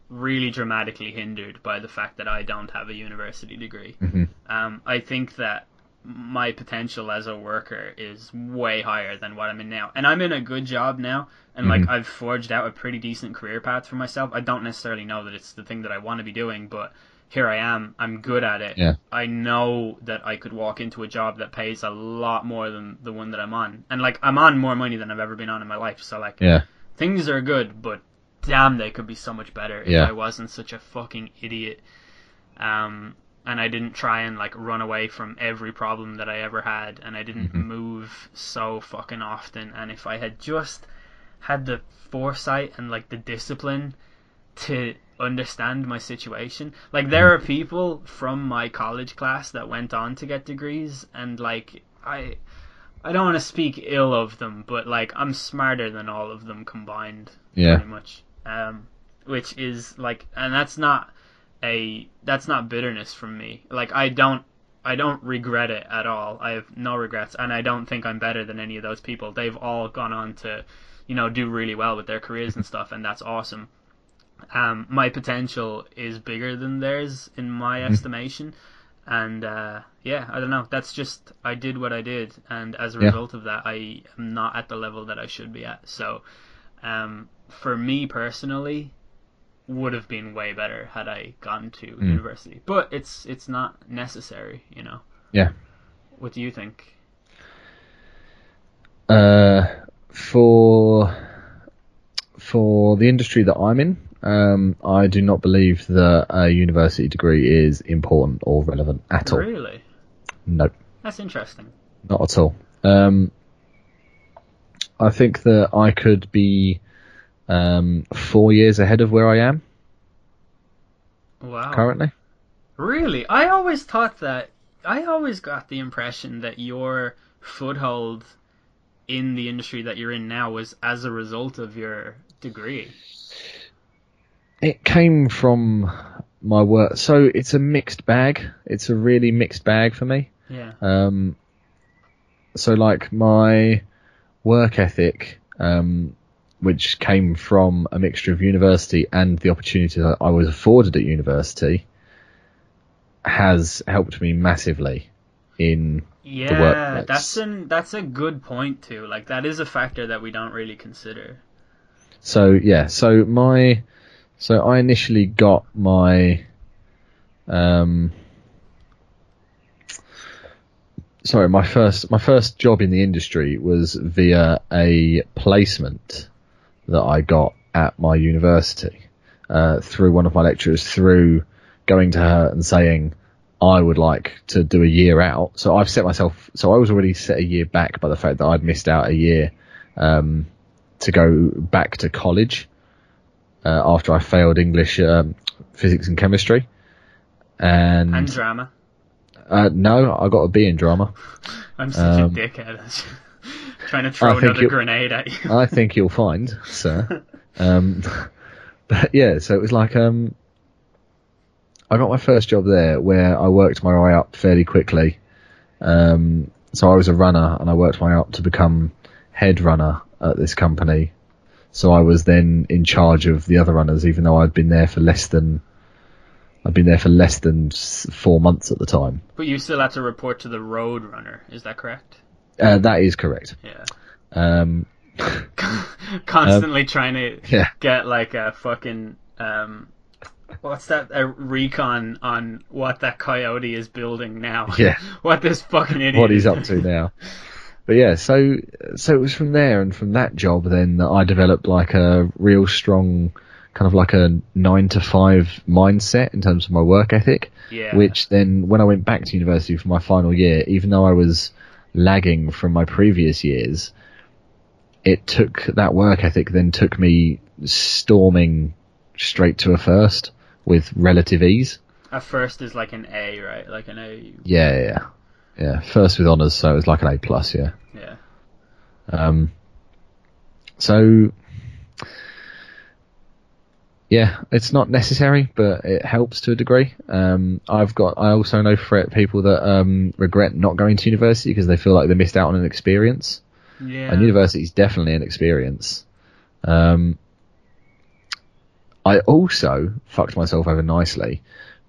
Speaker 5: really dramatically hindered by the fact that I don't have a university degree.
Speaker 6: Mhm.
Speaker 5: Um, I think that my potential as a worker is way higher than what I'm in now. And I'm in a good job now, and like I've forged out a pretty decent career path for myself. I don't necessarily know that it's the thing that I want to be doing, but here I am. I'm good at it.
Speaker 6: Yeah.
Speaker 5: I know that I could walk into a job that pays a lot more than the one that I'm on. And like I'm on more money than I've ever been on in my life. So like
Speaker 6: Yeah.
Speaker 5: things are good, but damn, they could be so much better if I wasn't such a fucking idiot. Um, and I didn't try and like run away from every problem that I ever had, and I didn't move so fucking often. And if I had just had the foresight and like the discipline to understand my situation, like there are people from my college class that went on to get degrees, and like I. I don't want to speak ill of them, but like I'm smarter than all of them combined
Speaker 6: Yeah.
Speaker 5: pretty much. Um, which is like, and that's not a that's not bitterness from me. Like I don't I don't regret it at all. I have no regrets, and I don't think I'm better than any of those people. They've all gone on to, you know, do really well with their careers and stuff, and that's awesome. Um, my potential is bigger than theirs in my estimation, and uh, yeah, I don't know. That's just I did what I did, and as a
Speaker 6: Yeah.
Speaker 5: result of that, I am not at the level that I should be at. So, um, for me personally, would have been way better had I gone to university. But it's it's not necessary, you know.
Speaker 6: Yeah.
Speaker 5: What do you think?
Speaker 6: Uh, for for the industry that I'm in, um, I do not believe that a university degree is important or relevant at all.
Speaker 5: Really?
Speaker 6: No,
Speaker 5: That's interesting.
Speaker 6: not at all. Um, I think that I could be um, four years ahead of where I am
Speaker 5: Wow.
Speaker 6: currently.
Speaker 5: Really? I always thought that I always got the impression that your foothold in the industry that you're in now was as a result of your degree.
Speaker 6: It came from my work, so it's a mixed bag. It's a really mixed bag for me.
Speaker 5: Yeah.
Speaker 6: Um, so like my work ethic, um, which came from a mixture of university and the opportunity that I was afforded at university, has helped me massively in
Speaker 5: Yeah,
Speaker 6: workplace.
Speaker 5: that's an that's a good point too. Like that is a factor that we don't really consider.
Speaker 6: So yeah, so my so I initially got my um sorry, my first my first job in the industry was via a placement that I got at my university uh, through one of my lecturers through going to her and saying I would like to do a year out. So I've set myself so I was already set a year back by the fact that I'd missed out a year um, to go back to college uh, after I failed English, um, physics, and chemistry. And,
Speaker 5: And drama.
Speaker 6: uh, no, I got a B in drama.
Speaker 5: I'm such
Speaker 6: Um,
Speaker 5: a dickhead. Trying to throw another grenade at you.
Speaker 6: I think you'll find, sir. Um, but yeah, so it was like um, I got my first job there where I worked my way up fairly quickly. Um, so I was a runner and I worked my way up to become head runner at this company. So I was then in charge of the other runners, even though I'd been there for less than I'd been there for less than four months at the time.
Speaker 5: But you still had to report to the road runner. Is that correct?
Speaker 6: Uh, that is correct.
Speaker 5: Yeah.
Speaker 6: Um,
Speaker 5: Constantly trying to
Speaker 6: yeah.
Speaker 5: get like a fucking um, what's that? A recon on what that coyote is building now.
Speaker 6: Yeah.
Speaker 5: what this fucking idiot.
Speaker 6: what he's up to now. But yeah, so so it was from there and from that job then that I developed like a real strong kind of like a nine to five mindset in terms of my work ethic.
Speaker 5: Yeah.
Speaker 6: Which then when I went back to university for my final year, even though I was lagging from my previous years, it took that work ethic then took me storming straight to a first with relative ease.
Speaker 5: A first is like an A, right? Like an A.
Speaker 6: Yeah, yeah, yeah. First with honours, so it was like an A plus, yeah.
Speaker 5: Yeah.
Speaker 6: Um, so, yeah, it's not necessary, but it helps to a degree. Um, I've got, I also know for people that um, regret not going to university because they feel like they missed out on an experience.
Speaker 5: Yeah.
Speaker 6: And university is definitely an experience. Um, I also fucked myself over nicely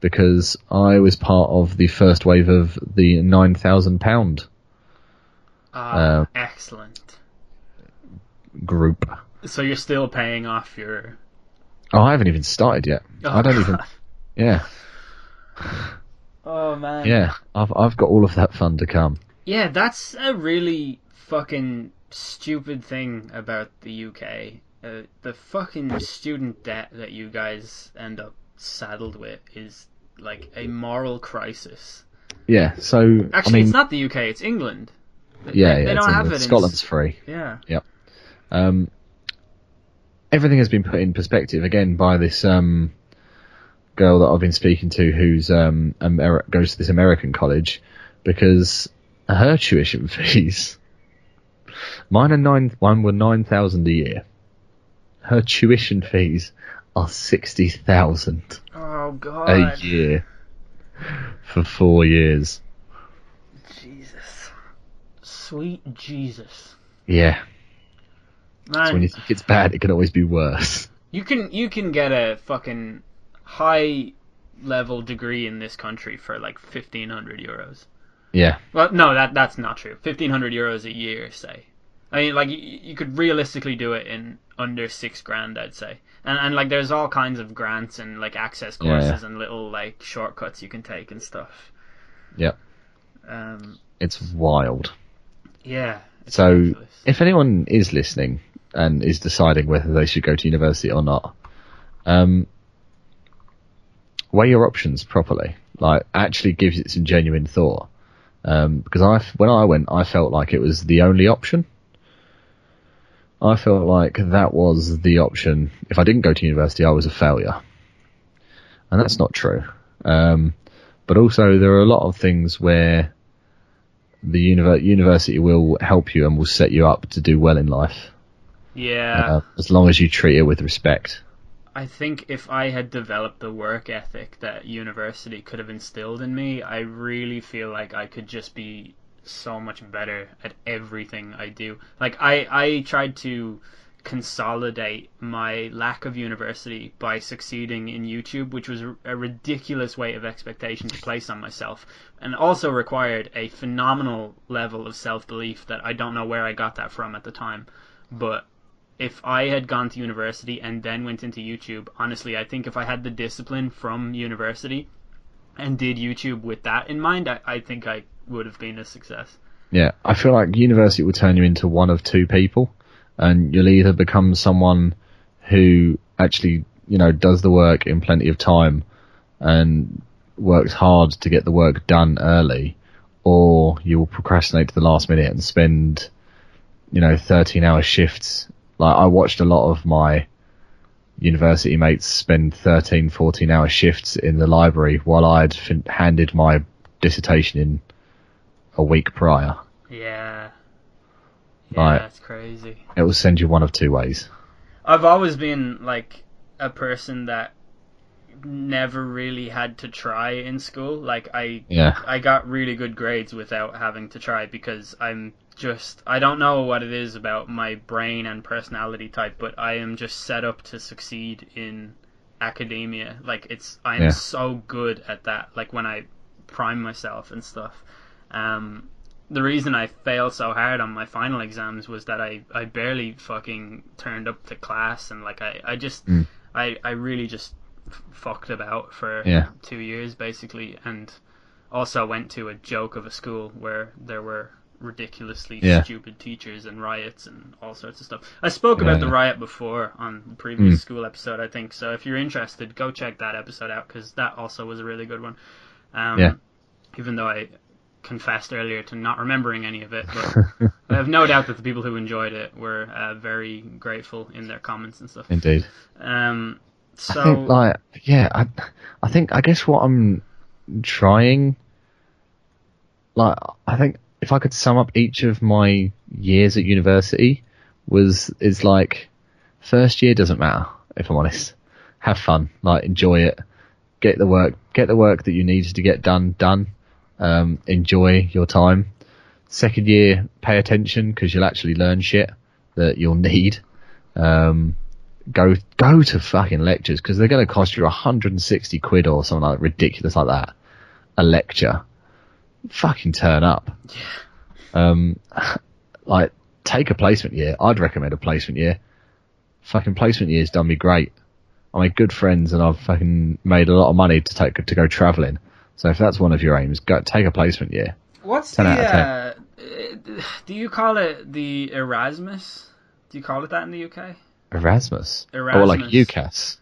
Speaker 6: because I was part of the first wave of the nine thousand pound
Speaker 5: Ah,
Speaker 6: uh,
Speaker 5: excellent.
Speaker 6: group.
Speaker 5: So you're still paying off your.
Speaker 6: Oh, I haven't even started yet.
Speaker 5: Oh,
Speaker 6: I don't even. Yeah,
Speaker 5: Oh man.
Speaker 6: yeah. I've I've got all of that fun to come.
Speaker 5: Yeah, that's a really fucking stupid thing about the UK. Uh, the fucking student debt that you guys end up saddled with is like a moral crisis.
Speaker 6: Yeah. So
Speaker 5: Actually,
Speaker 6: I mean,
Speaker 5: it's not the UK; it's England. They-
Speaker 6: yeah,
Speaker 5: they,
Speaker 6: yeah.
Speaker 5: they
Speaker 6: it's
Speaker 5: don't have
Speaker 6: England.
Speaker 5: it.
Speaker 6: Scotland's
Speaker 5: s-
Speaker 6: free.
Speaker 5: Yeah.
Speaker 6: Um, everything has been put in perspective again by this um, girl that I've been speaking to, who's um, Amer- goes to this American college, because her tuition fees, mine and nine, one were nine thousand a year. Her tuition fees are sixty thousand
Speaker 5: Oh
Speaker 6: a year for four years.
Speaker 5: Jesus. Sweet Jesus.
Speaker 6: Yeah,
Speaker 5: Man,
Speaker 6: when you think it's bad, it can always be worse.
Speaker 5: You can you can get a fucking high level degree in this country for like fifteen hundred euros.
Speaker 6: Yeah,
Speaker 5: Well, no, that that's not true. Fifteen hundred euros a year, say. I mean, like you, you could realistically do it in under six grand, I'd say. And and like there's all kinds of grants and like access
Speaker 6: Yeah, yeah.
Speaker 5: courses and little like shortcuts you can take and stuff.
Speaker 6: Yep.
Speaker 5: Um.
Speaker 6: it's wild.
Speaker 5: Yeah. It's
Speaker 6: So,
Speaker 5: ridiculous.
Speaker 6: if anyone is listening and is deciding whether they should go to university or not, um, weigh your options properly. Like, actually give it some genuine thought. Um, because I, when I went, I felt like it was the only option. I felt like that was the option. If I didn't go to university, I was a failure. And that's not true. Um, but also there are a lot of things where the univer- university will help you and will set you up to do well in life,
Speaker 5: yeah.
Speaker 6: uh, as long as you treat it with respect.
Speaker 5: I think if I had developed the work ethic that university could have instilled in me, I really feel like I could just be so much better at everything I do. Like I I tried to consolidate my lack of university by succeeding in YouTube, which was a, ridiculous weight of expectation to place on myself, and also required a phenomenal level of self belief that I don't know where I got that from at the time. But if I had gone to university and then went into YouTube, honestly, I think if I had the discipline from university and did YouTube with that in mind, I, I think I would have been a success.
Speaker 6: Yeah, I feel like university will turn you into one of two people, and you'll either become someone who actually, you know, does the work in plenty of time and works hard to get the work done early, or you will procrastinate to the last minute and spend, you know, 13 hour shifts. Like, I watched a lot of my university mates spend 13, 14 hour shifts in the library while I'd fin- handed my dissertation in a week prior.
Speaker 5: Yeah. Yeah,
Speaker 6: Right.
Speaker 5: that's crazy.
Speaker 6: It will send you one of two ways.
Speaker 5: I've always been like a person that never really had to try in school. Like I
Speaker 6: Yeah.
Speaker 5: I got really good grades without having to try because I'm just I don't know what it is about my brain and personality type, but I am just set up to succeed in academia. Like it's I'm
Speaker 6: Yeah.
Speaker 5: so good at that. Like when I prime myself and stuff. Um the reason I failed so hard on my final exams was that I, I barely fucking turned up to class and like I, I just
Speaker 6: Mm.
Speaker 5: I, I really just f- fucked about for
Speaker 6: Yeah.
Speaker 5: two years basically and also went to a joke of a school where there were ridiculously
Speaker 6: Yeah.
Speaker 5: stupid teachers and riots and all sorts of stuff. I spoke
Speaker 6: Yeah,
Speaker 5: about the riot before on the previous
Speaker 6: Mm.
Speaker 5: school episode I think so if you're interested go check that episode out because that also was a really good one. Um,
Speaker 6: Yeah.
Speaker 5: Even though I confessed earlier to not remembering any of it, but I have no doubt that the people who enjoyed it were uh, very grateful in their comments and stuff.
Speaker 6: Indeed.
Speaker 5: Um, so
Speaker 6: I think like yeah, I I think I guess what I'm trying like I think if I could sum up each of my years at university was is like first year doesn't matter if I'm honest. Have fun, like enjoy it. Get the work get the work that you need to get done done. Um, enjoy your time. Second year, pay attention because you'll actually learn shit that you'll need. Um, go go to fucking lectures because they're going to cost you 160 quid or something like ridiculous like that. A lecture, fucking turn up. Um, like take a placement year. I'd recommend a placement year. Fucking placement year's done me great. I made good friends and I've fucking made a lot of money to take to go travelling. So if that's one of your aims, go take a placement year.
Speaker 5: what's
Speaker 6: 10
Speaker 5: the?
Speaker 6: out of
Speaker 5: Uh, do you call it the Erasmus? Do you call it that in the UK?
Speaker 6: Erasmus, or like
Speaker 5: Erasmus.
Speaker 6: UCAS.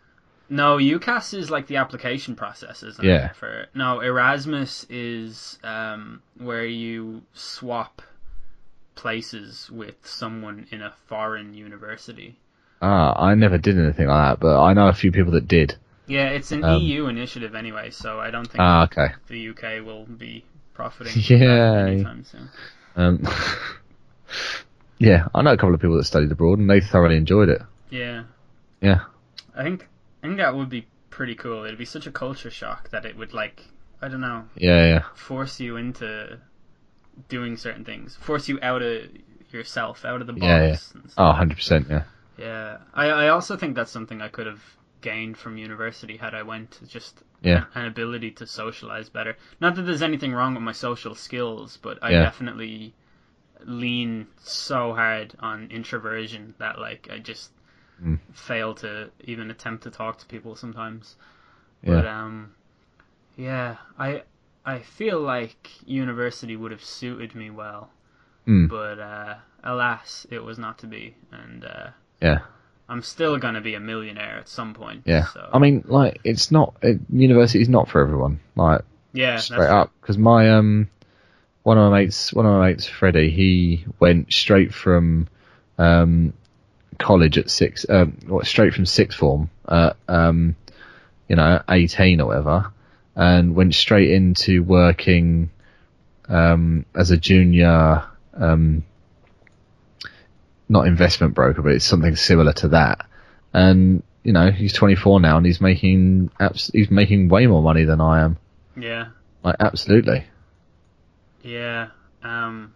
Speaker 5: No, UCAS is like the application process, isn't
Speaker 6: Yeah.
Speaker 5: it? For no, Erasmus is um, where you swap places with someone in a foreign university.
Speaker 6: Ah, I never did anything like that, but I know a few people that did.
Speaker 5: Yeah, it's an
Speaker 6: Um,
Speaker 5: EU initiative anyway, so I don't think
Speaker 6: Ah, okay.
Speaker 5: the UK will be profiting
Speaker 6: Yeah.
Speaker 5: anytime soon.
Speaker 6: Um, yeah, I know a couple of people that studied abroad and they thoroughly enjoyed it.
Speaker 5: Yeah,
Speaker 6: Yeah,
Speaker 5: I think I think that would be pretty cool. It'd be such a culture shock that it would like I don't know
Speaker 6: yeah, yeah.
Speaker 5: force you into doing certain things, force you out of yourself, out of the box.
Speaker 6: Yeah, yeah.
Speaker 5: and stuff.
Speaker 6: Oh, 100%, yeah.
Speaker 5: Yeah, I, I also think that's something I could have gained from university had I went. Just
Speaker 6: Yeah.
Speaker 5: an ability to socialize better. Not that there's anything wrong with my social skills, but I
Speaker 6: Yeah.
Speaker 5: definitely lean so hard on introversion that like I just
Speaker 6: Mm.
Speaker 5: fail to even attempt to talk to people sometimes.
Speaker 6: Yeah.
Speaker 5: But um, yeah, I I feel like university would have suited me well,
Speaker 6: Mm.
Speaker 5: but uh, alas, it was not to be, and uh,
Speaker 6: Yeah.
Speaker 5: I'm still gonna be a millionaire at some point.
Speaker 6: Yeah.
Speaker 5: So,
Speaker 6: I mean, like, it's not, it, university's not for everyone. Like,
Speaker 5: yeah,
Speaker 6: straight up. Because my, um, one of my mates, one of my mates, Freddie, he went straight from, um, college at six, um, what, straight from sixth form, uh, um, you know, 18 or whatever, and went straight into working, um, as a junior, um, not investment broker, but it's something similar to that. And, you know, he's 24 now and he's making, abs- he's making way more money than I am.
Speaker 5: Yeah,
Speaker 6: Like, absolutely.
Speaker 5: yeah. um,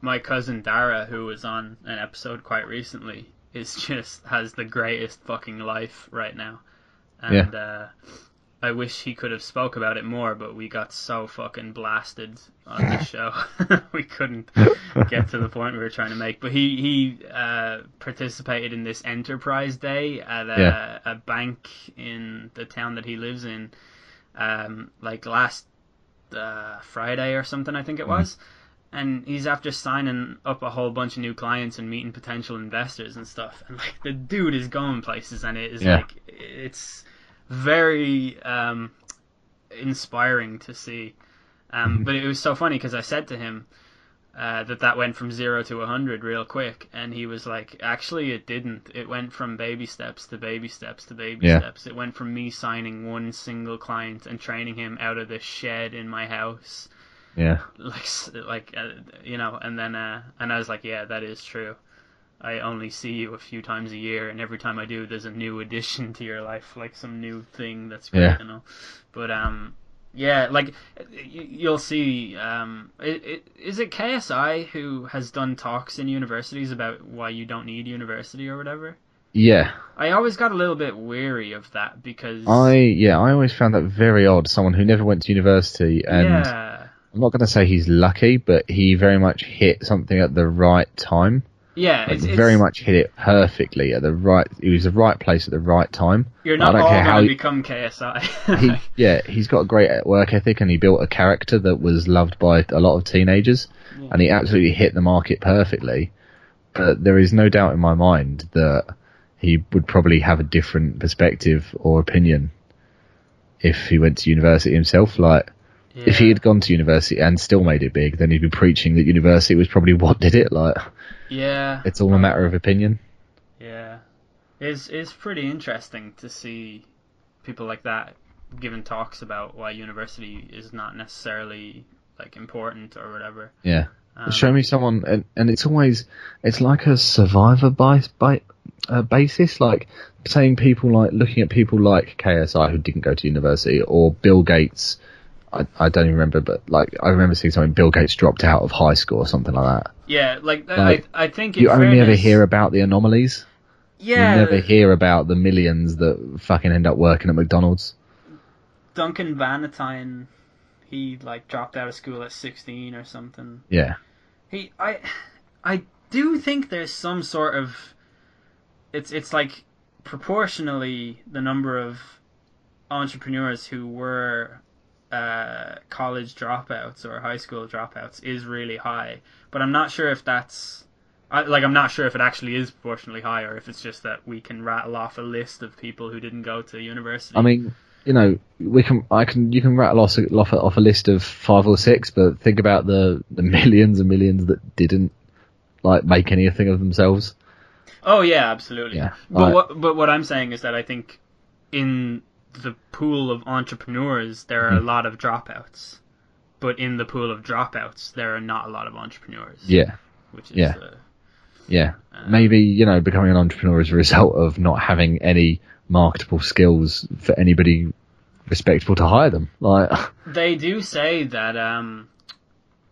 Speaker 5: my cousin Dara, who was on an episode quite recently, is just has the greatest fucking life right now, and uh, I wish he could have spoke about it more, but we got so fucking blasted on the show, we couldn't get to the point we were trying to make. But he he uh, participated in this enterprise day at a,
Speaker 6: Yeah.
Speaker 5: a bank in the town that he lives in, um, like last uh, Friday or something, I think it was. And he's after signing up a whole bunch of new clients and meeting potential investors and stuff. And like the dude is going places, and it is
Speaker 6: Yeah.
Speaker 5: like it's very um, inspiring to see. Um, But it was so funny because I said to him uh, that that went from zero to a hundred real quick, and he was like, "Actually, it didn't. It went from baby steps to baby steps to baby
Speaker 6: Yeah.
Speaker 5: steps. It went from me signing one single client and training him out of the shed in my house."
Speaker 6: Yeah.
Speaker 5: like like uh, you know and then uh and i was like yeah that is true i only see you a few times a year and every time i do there's a new addition to your life like some new thing that's great
Speaker 6: Yeah.
Speaker 5: you know but um yeah like y- you'll see um it, it, is it ksi who has done talks in universities about why you don't need university or whatever
Speaker 6: Yeah.
Speaker 5: i always got a little bit weary of that because
Speaker 6: I yeah, I always found that very odd. Someone who never went to university, and
Speaker 5: yeah
Speaker 6: I'm not going to say he's lucky, but he very much hit something at the right time.
Speaker 5: Yeah
Speaker 6: Like,
Speaker 5: it's, it's,
Speaker 6: very much hit it perfectly at the right. He was the right place at the right time.
Speaker 5: you're
Speaker 6: I
Speaker 5: not
Speaker 6: don't
Speaker 5: all
Speaker 6: care how
Speaker 5: going to
Speaker 6: he-
Speaker 5: become ksi
Speaker 6: He, yeah, he's got a great work ethic, and he built a character that was loved by a lot of teenagers, and he absolutely hit the market perfectly. But there is no doubt in my mind that he would probably have a different perspective or opinion if he went to university himself. Like, if he had gone to university and still made it big, then he'd be preaching that university was probably what did it. Like,
Speaker 5: Yeah.
Speaker 6: it's all a matter of opinion.
Speaker 5: Yeah. It's it's pretty interesting to see people like that giving talks about why university is not necessarily like important or whatever.
Speaker 6: Yeah.
Speaker 5: Um,
Speaker 6: Show me someone, and, and it's always it's like a survivor by by uh, basis, like saying people like looking at people like KSI who didn't go to university or Bill Gates. I, I don't even remember, but like I remember seeing something. Bill Gates dropped out of high school or something like that.
Speaker 5: Yeah, like,
Speaker 6: Like,
Speaker 5: I I think in
Speaker 6: You only ever hear about the anomalies.
Speaker 5: Yeah,
Speaker 6: You never hear about the millions that fucking end up working at McDonald's.
Speaker 5: Duncan Bannatyne. He like dropped out of school at sixteen or something.
Speaker 6: Yeah,
Speaker 5: He, I, I do think there's some sort of, it's it's like proportionally the number of entrepreneurs who were uh, college dropouts or high school dropouts is really high, but I'm not sure if that's. I, like I'm not sure if it actually is proportionally high or if it's just that we can rattle off a list of people who didn't go to university.
Speaker 6: I mean, you know, we can, I can, you can rattle off, off, off a list of five or six, but think about the the millions and millions that didn't like make anything of themselves.
Speaker 5: Oh yeah, absolutely.
Speaker 6: Yeah,
Speaker 5: But
Speaker 6: like-
Speaker 5: what but what I'm saying is that I think in the pool of entrepreneurs there
Speaker 6: Hmm.
Speaker 5: are a lot of dropouts, but in the pool of dropouts there are not a lot of entrepreneurs.
Speaker 6: Yeah,
Speaker 5: Which is
Speaker 6: yeah.
Speaker 5: uh,
Speaker 6: yeah.
Speaker 5: Um,
Speaker 6: Maybe you know, becoming an entrepreneur is a result of not having any marketable skills for anybody respectable to hire them. Like,
Speaker 5: they do say that um,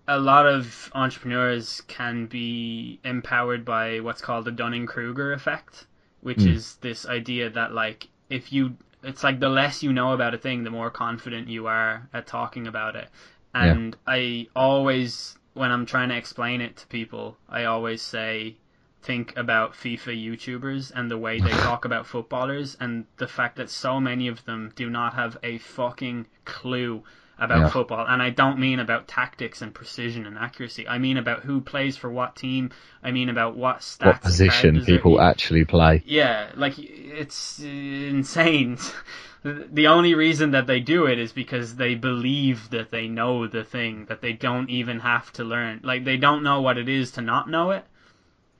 Speaker 5: a lot of entrepreneurs can be empowered by what's called the Dunning Kruger effect, which
Speaker 6: Hmm.
Speaker 5: is this idea that like if you it's like the less you know about a thing, the more confident you are at talking about it. And I always when I'm trying to explain it to people, I always say think about FIFA YouTubers and the way they talk about footballers and the fact that so many of them do not have a fucking clue about
Speaker 6: Yeah.
Speaker 5: football. And I don't mean about tactics and precision and accuracy. I mean about who plays for what team. I mean about what stats.
Speaker 6: what position people actually play?
Speaker 5: yeah, like it's insane. The only reason that they do it is because they believe that they know the thing that they don't even have to learn. Like they don't know what it is to not know it.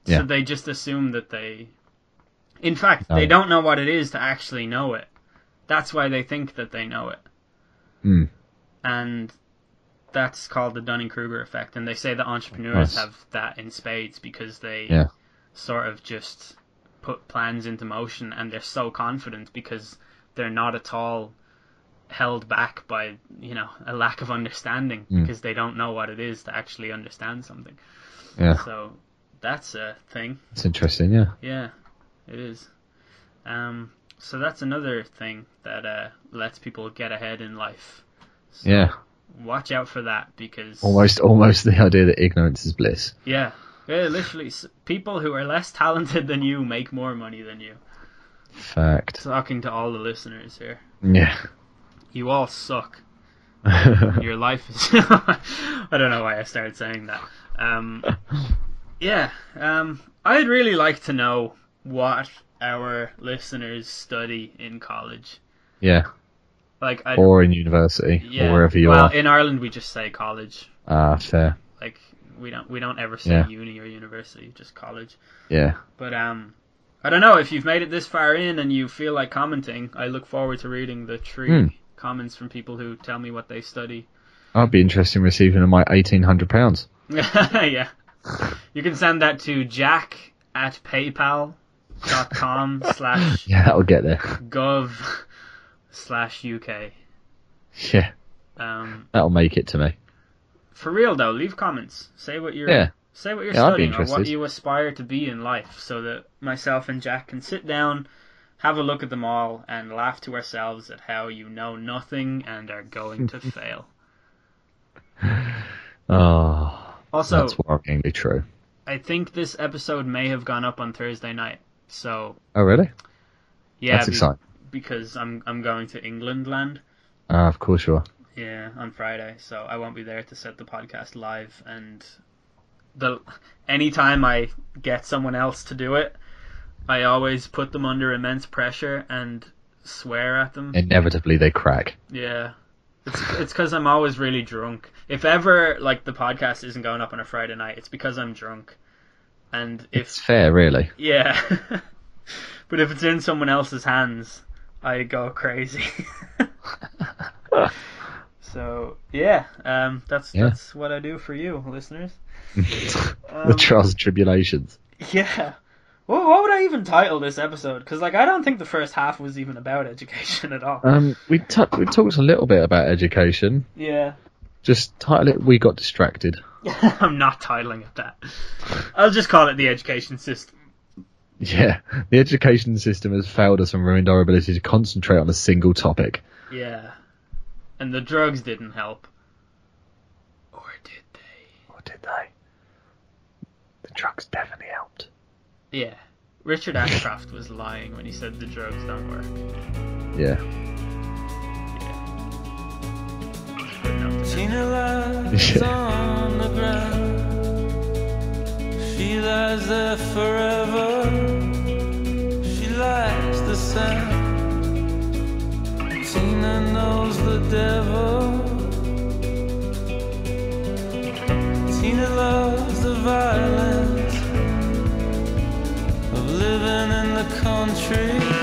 Speaker 6: Yeah.
Speaker 5: So they just assume that they In fact,
Speaker 6: No.
Speaker 5: they don't know what it is to actually know it. That's why they think that they know it.
Speaker 6: Hmm.
Speaker 5: And that's called the Dunning-Kruger effect and they say that entrepreneurs have that in spades because they
Speaker 6: Yeah.
Speaker 5: sort of just put plans into motion and they're so confident because they're not at all held back by you know a lack of understanding
Speaker 6: Mm.
Speaker 5: because they don't know what it is to actually understand something.
Speaker 6: Yeah,
Speaker 5: So that's a thing.
Speaker 6: it's interesting. Yeah,
Speaker 5: Yeah, it is. Um, so that's another thing that uh, lets people get ahead in life.
Speaker 6: Yeah.
Speaker 5: Watch out for that because
Speaker 6: Almost, almost the idea that ignorance is bliss.
Speaker 5: yeah, yeah, literally, people who are less talented than you make more money than you.
Speaker 6: Fact.
Speaker 5: Talking to all the listeners here,
Speaker 6: Yeah.
Speaker 5: you all suck. Your life is. I don't know why I started saying that. Um, yeah, um, I'd really like to know what our listeners study in college.
Speaker 6: yeah.
Speaker 5: Like, I
Speaker 6: Or in university,
Speaker 5: yeah.
Speaker 6: or wherever you
Speaker 5: well,
Speaker 6: are.
Speaker 5: Well, in Ireland we just say college.
Speaker 6: Ah, fair.
Speaker 5: Like, we don't we don't ever say
Speaker 6: Yeah.
Speaker 5: uni or university, just college.
Speaker 6: Yeah.
Speaker 5: But um, I don't know if you've made it this far in and you feel like commenting. I look forward to reading the three
Speaker 6: Hmm.
Speaker 5: comments from people who tell me what they study.
Speaker 6: I'd be interested in receiving my eighteen hundred pounds.
Speaker 5: yeah, you can send that to Jack at PayPal dot com slash
Speaker 6: Yeah, that'll get there.
Speaker 5: gov slash UK.
Speaker 6: Yeah,
Speaker 5: Um,
Speaker 6: that'll make it to me.
Speaker 5: for real though, leave comments. Say what you're
Speaker 6: Yeah.
Speaker 5: say what you're
Speaker 6: Yeah,
Speaker 5: studying or what you aspire to be in life, so that myself and Jack can sit down, have a look at them all, and laugh to ourselves at how you know nothing and are going to fail.
Speaker 6: Oh,
Speaker 5: Also,
Speaker 6: that's worryingly true.
Speaker 5: I think this episode may have gone up on Thursday night. So
Speaker 6: Oh, really?
Speaker 5: yeah,
Speaker 6: that's exciting.
Speaker 5: Because I'm I'm going to England land.
Speaker 6: Ah, of course you are.
Speaker 5: Yeah, on Friday, so I won't be there to set the podcast live. And the anytime I get someone else to do it, I always put them under immense pressure and swear at them.
Speaker 6: Inevitably, they crack.
Speaker 5: Yeah, it's it's because I'm always really drunk. If ever like the podcast isn't going up on a Friday night, it's because I'm drunk. And if
Speaker 6: It's fair, really.
Speaker 5: yeah, but if it's in someone else's hands, I go crazy. so yeah, um, that's
Speaker 6: Yeah.
Speaker 5: that's what I do for you, listeners.
Speaker 6: the
Speaker 5: Um,
Speaker 6: trials and tribulations.
Speaker 5: Yeah. What, what would I even title this episode? Because like I don't think the first half was even about education at all.
Speaker 6: Um, we t- we talked a little bit about education.
Speaker 5: yeah.
Speaker 6: Just title it "We Got Distracted."
Speaker 5: I'm not titling it that. I'll just call it the education system.
Speaker 6: Yeah, the education system has failed us and ruined our ability to concentrate on a single topic.
Speaker 5: Yeah. And the drugs didn't help. Or did they?
Speaker 6: Or did they? The drugs definitely helped.
Speaker 5: Yeah. Richard Ashcroft was lying when he said the drugs don't work.
Speaker 6: Yeah.
Speaker 5: Footnote to
Speaker 3: Tina lies
Speaker 6: Yeah.
Speaker 3: on the ground. Lies there forever. She likes the sound. Tina knows the devil. Tina loves the violence of living in the country.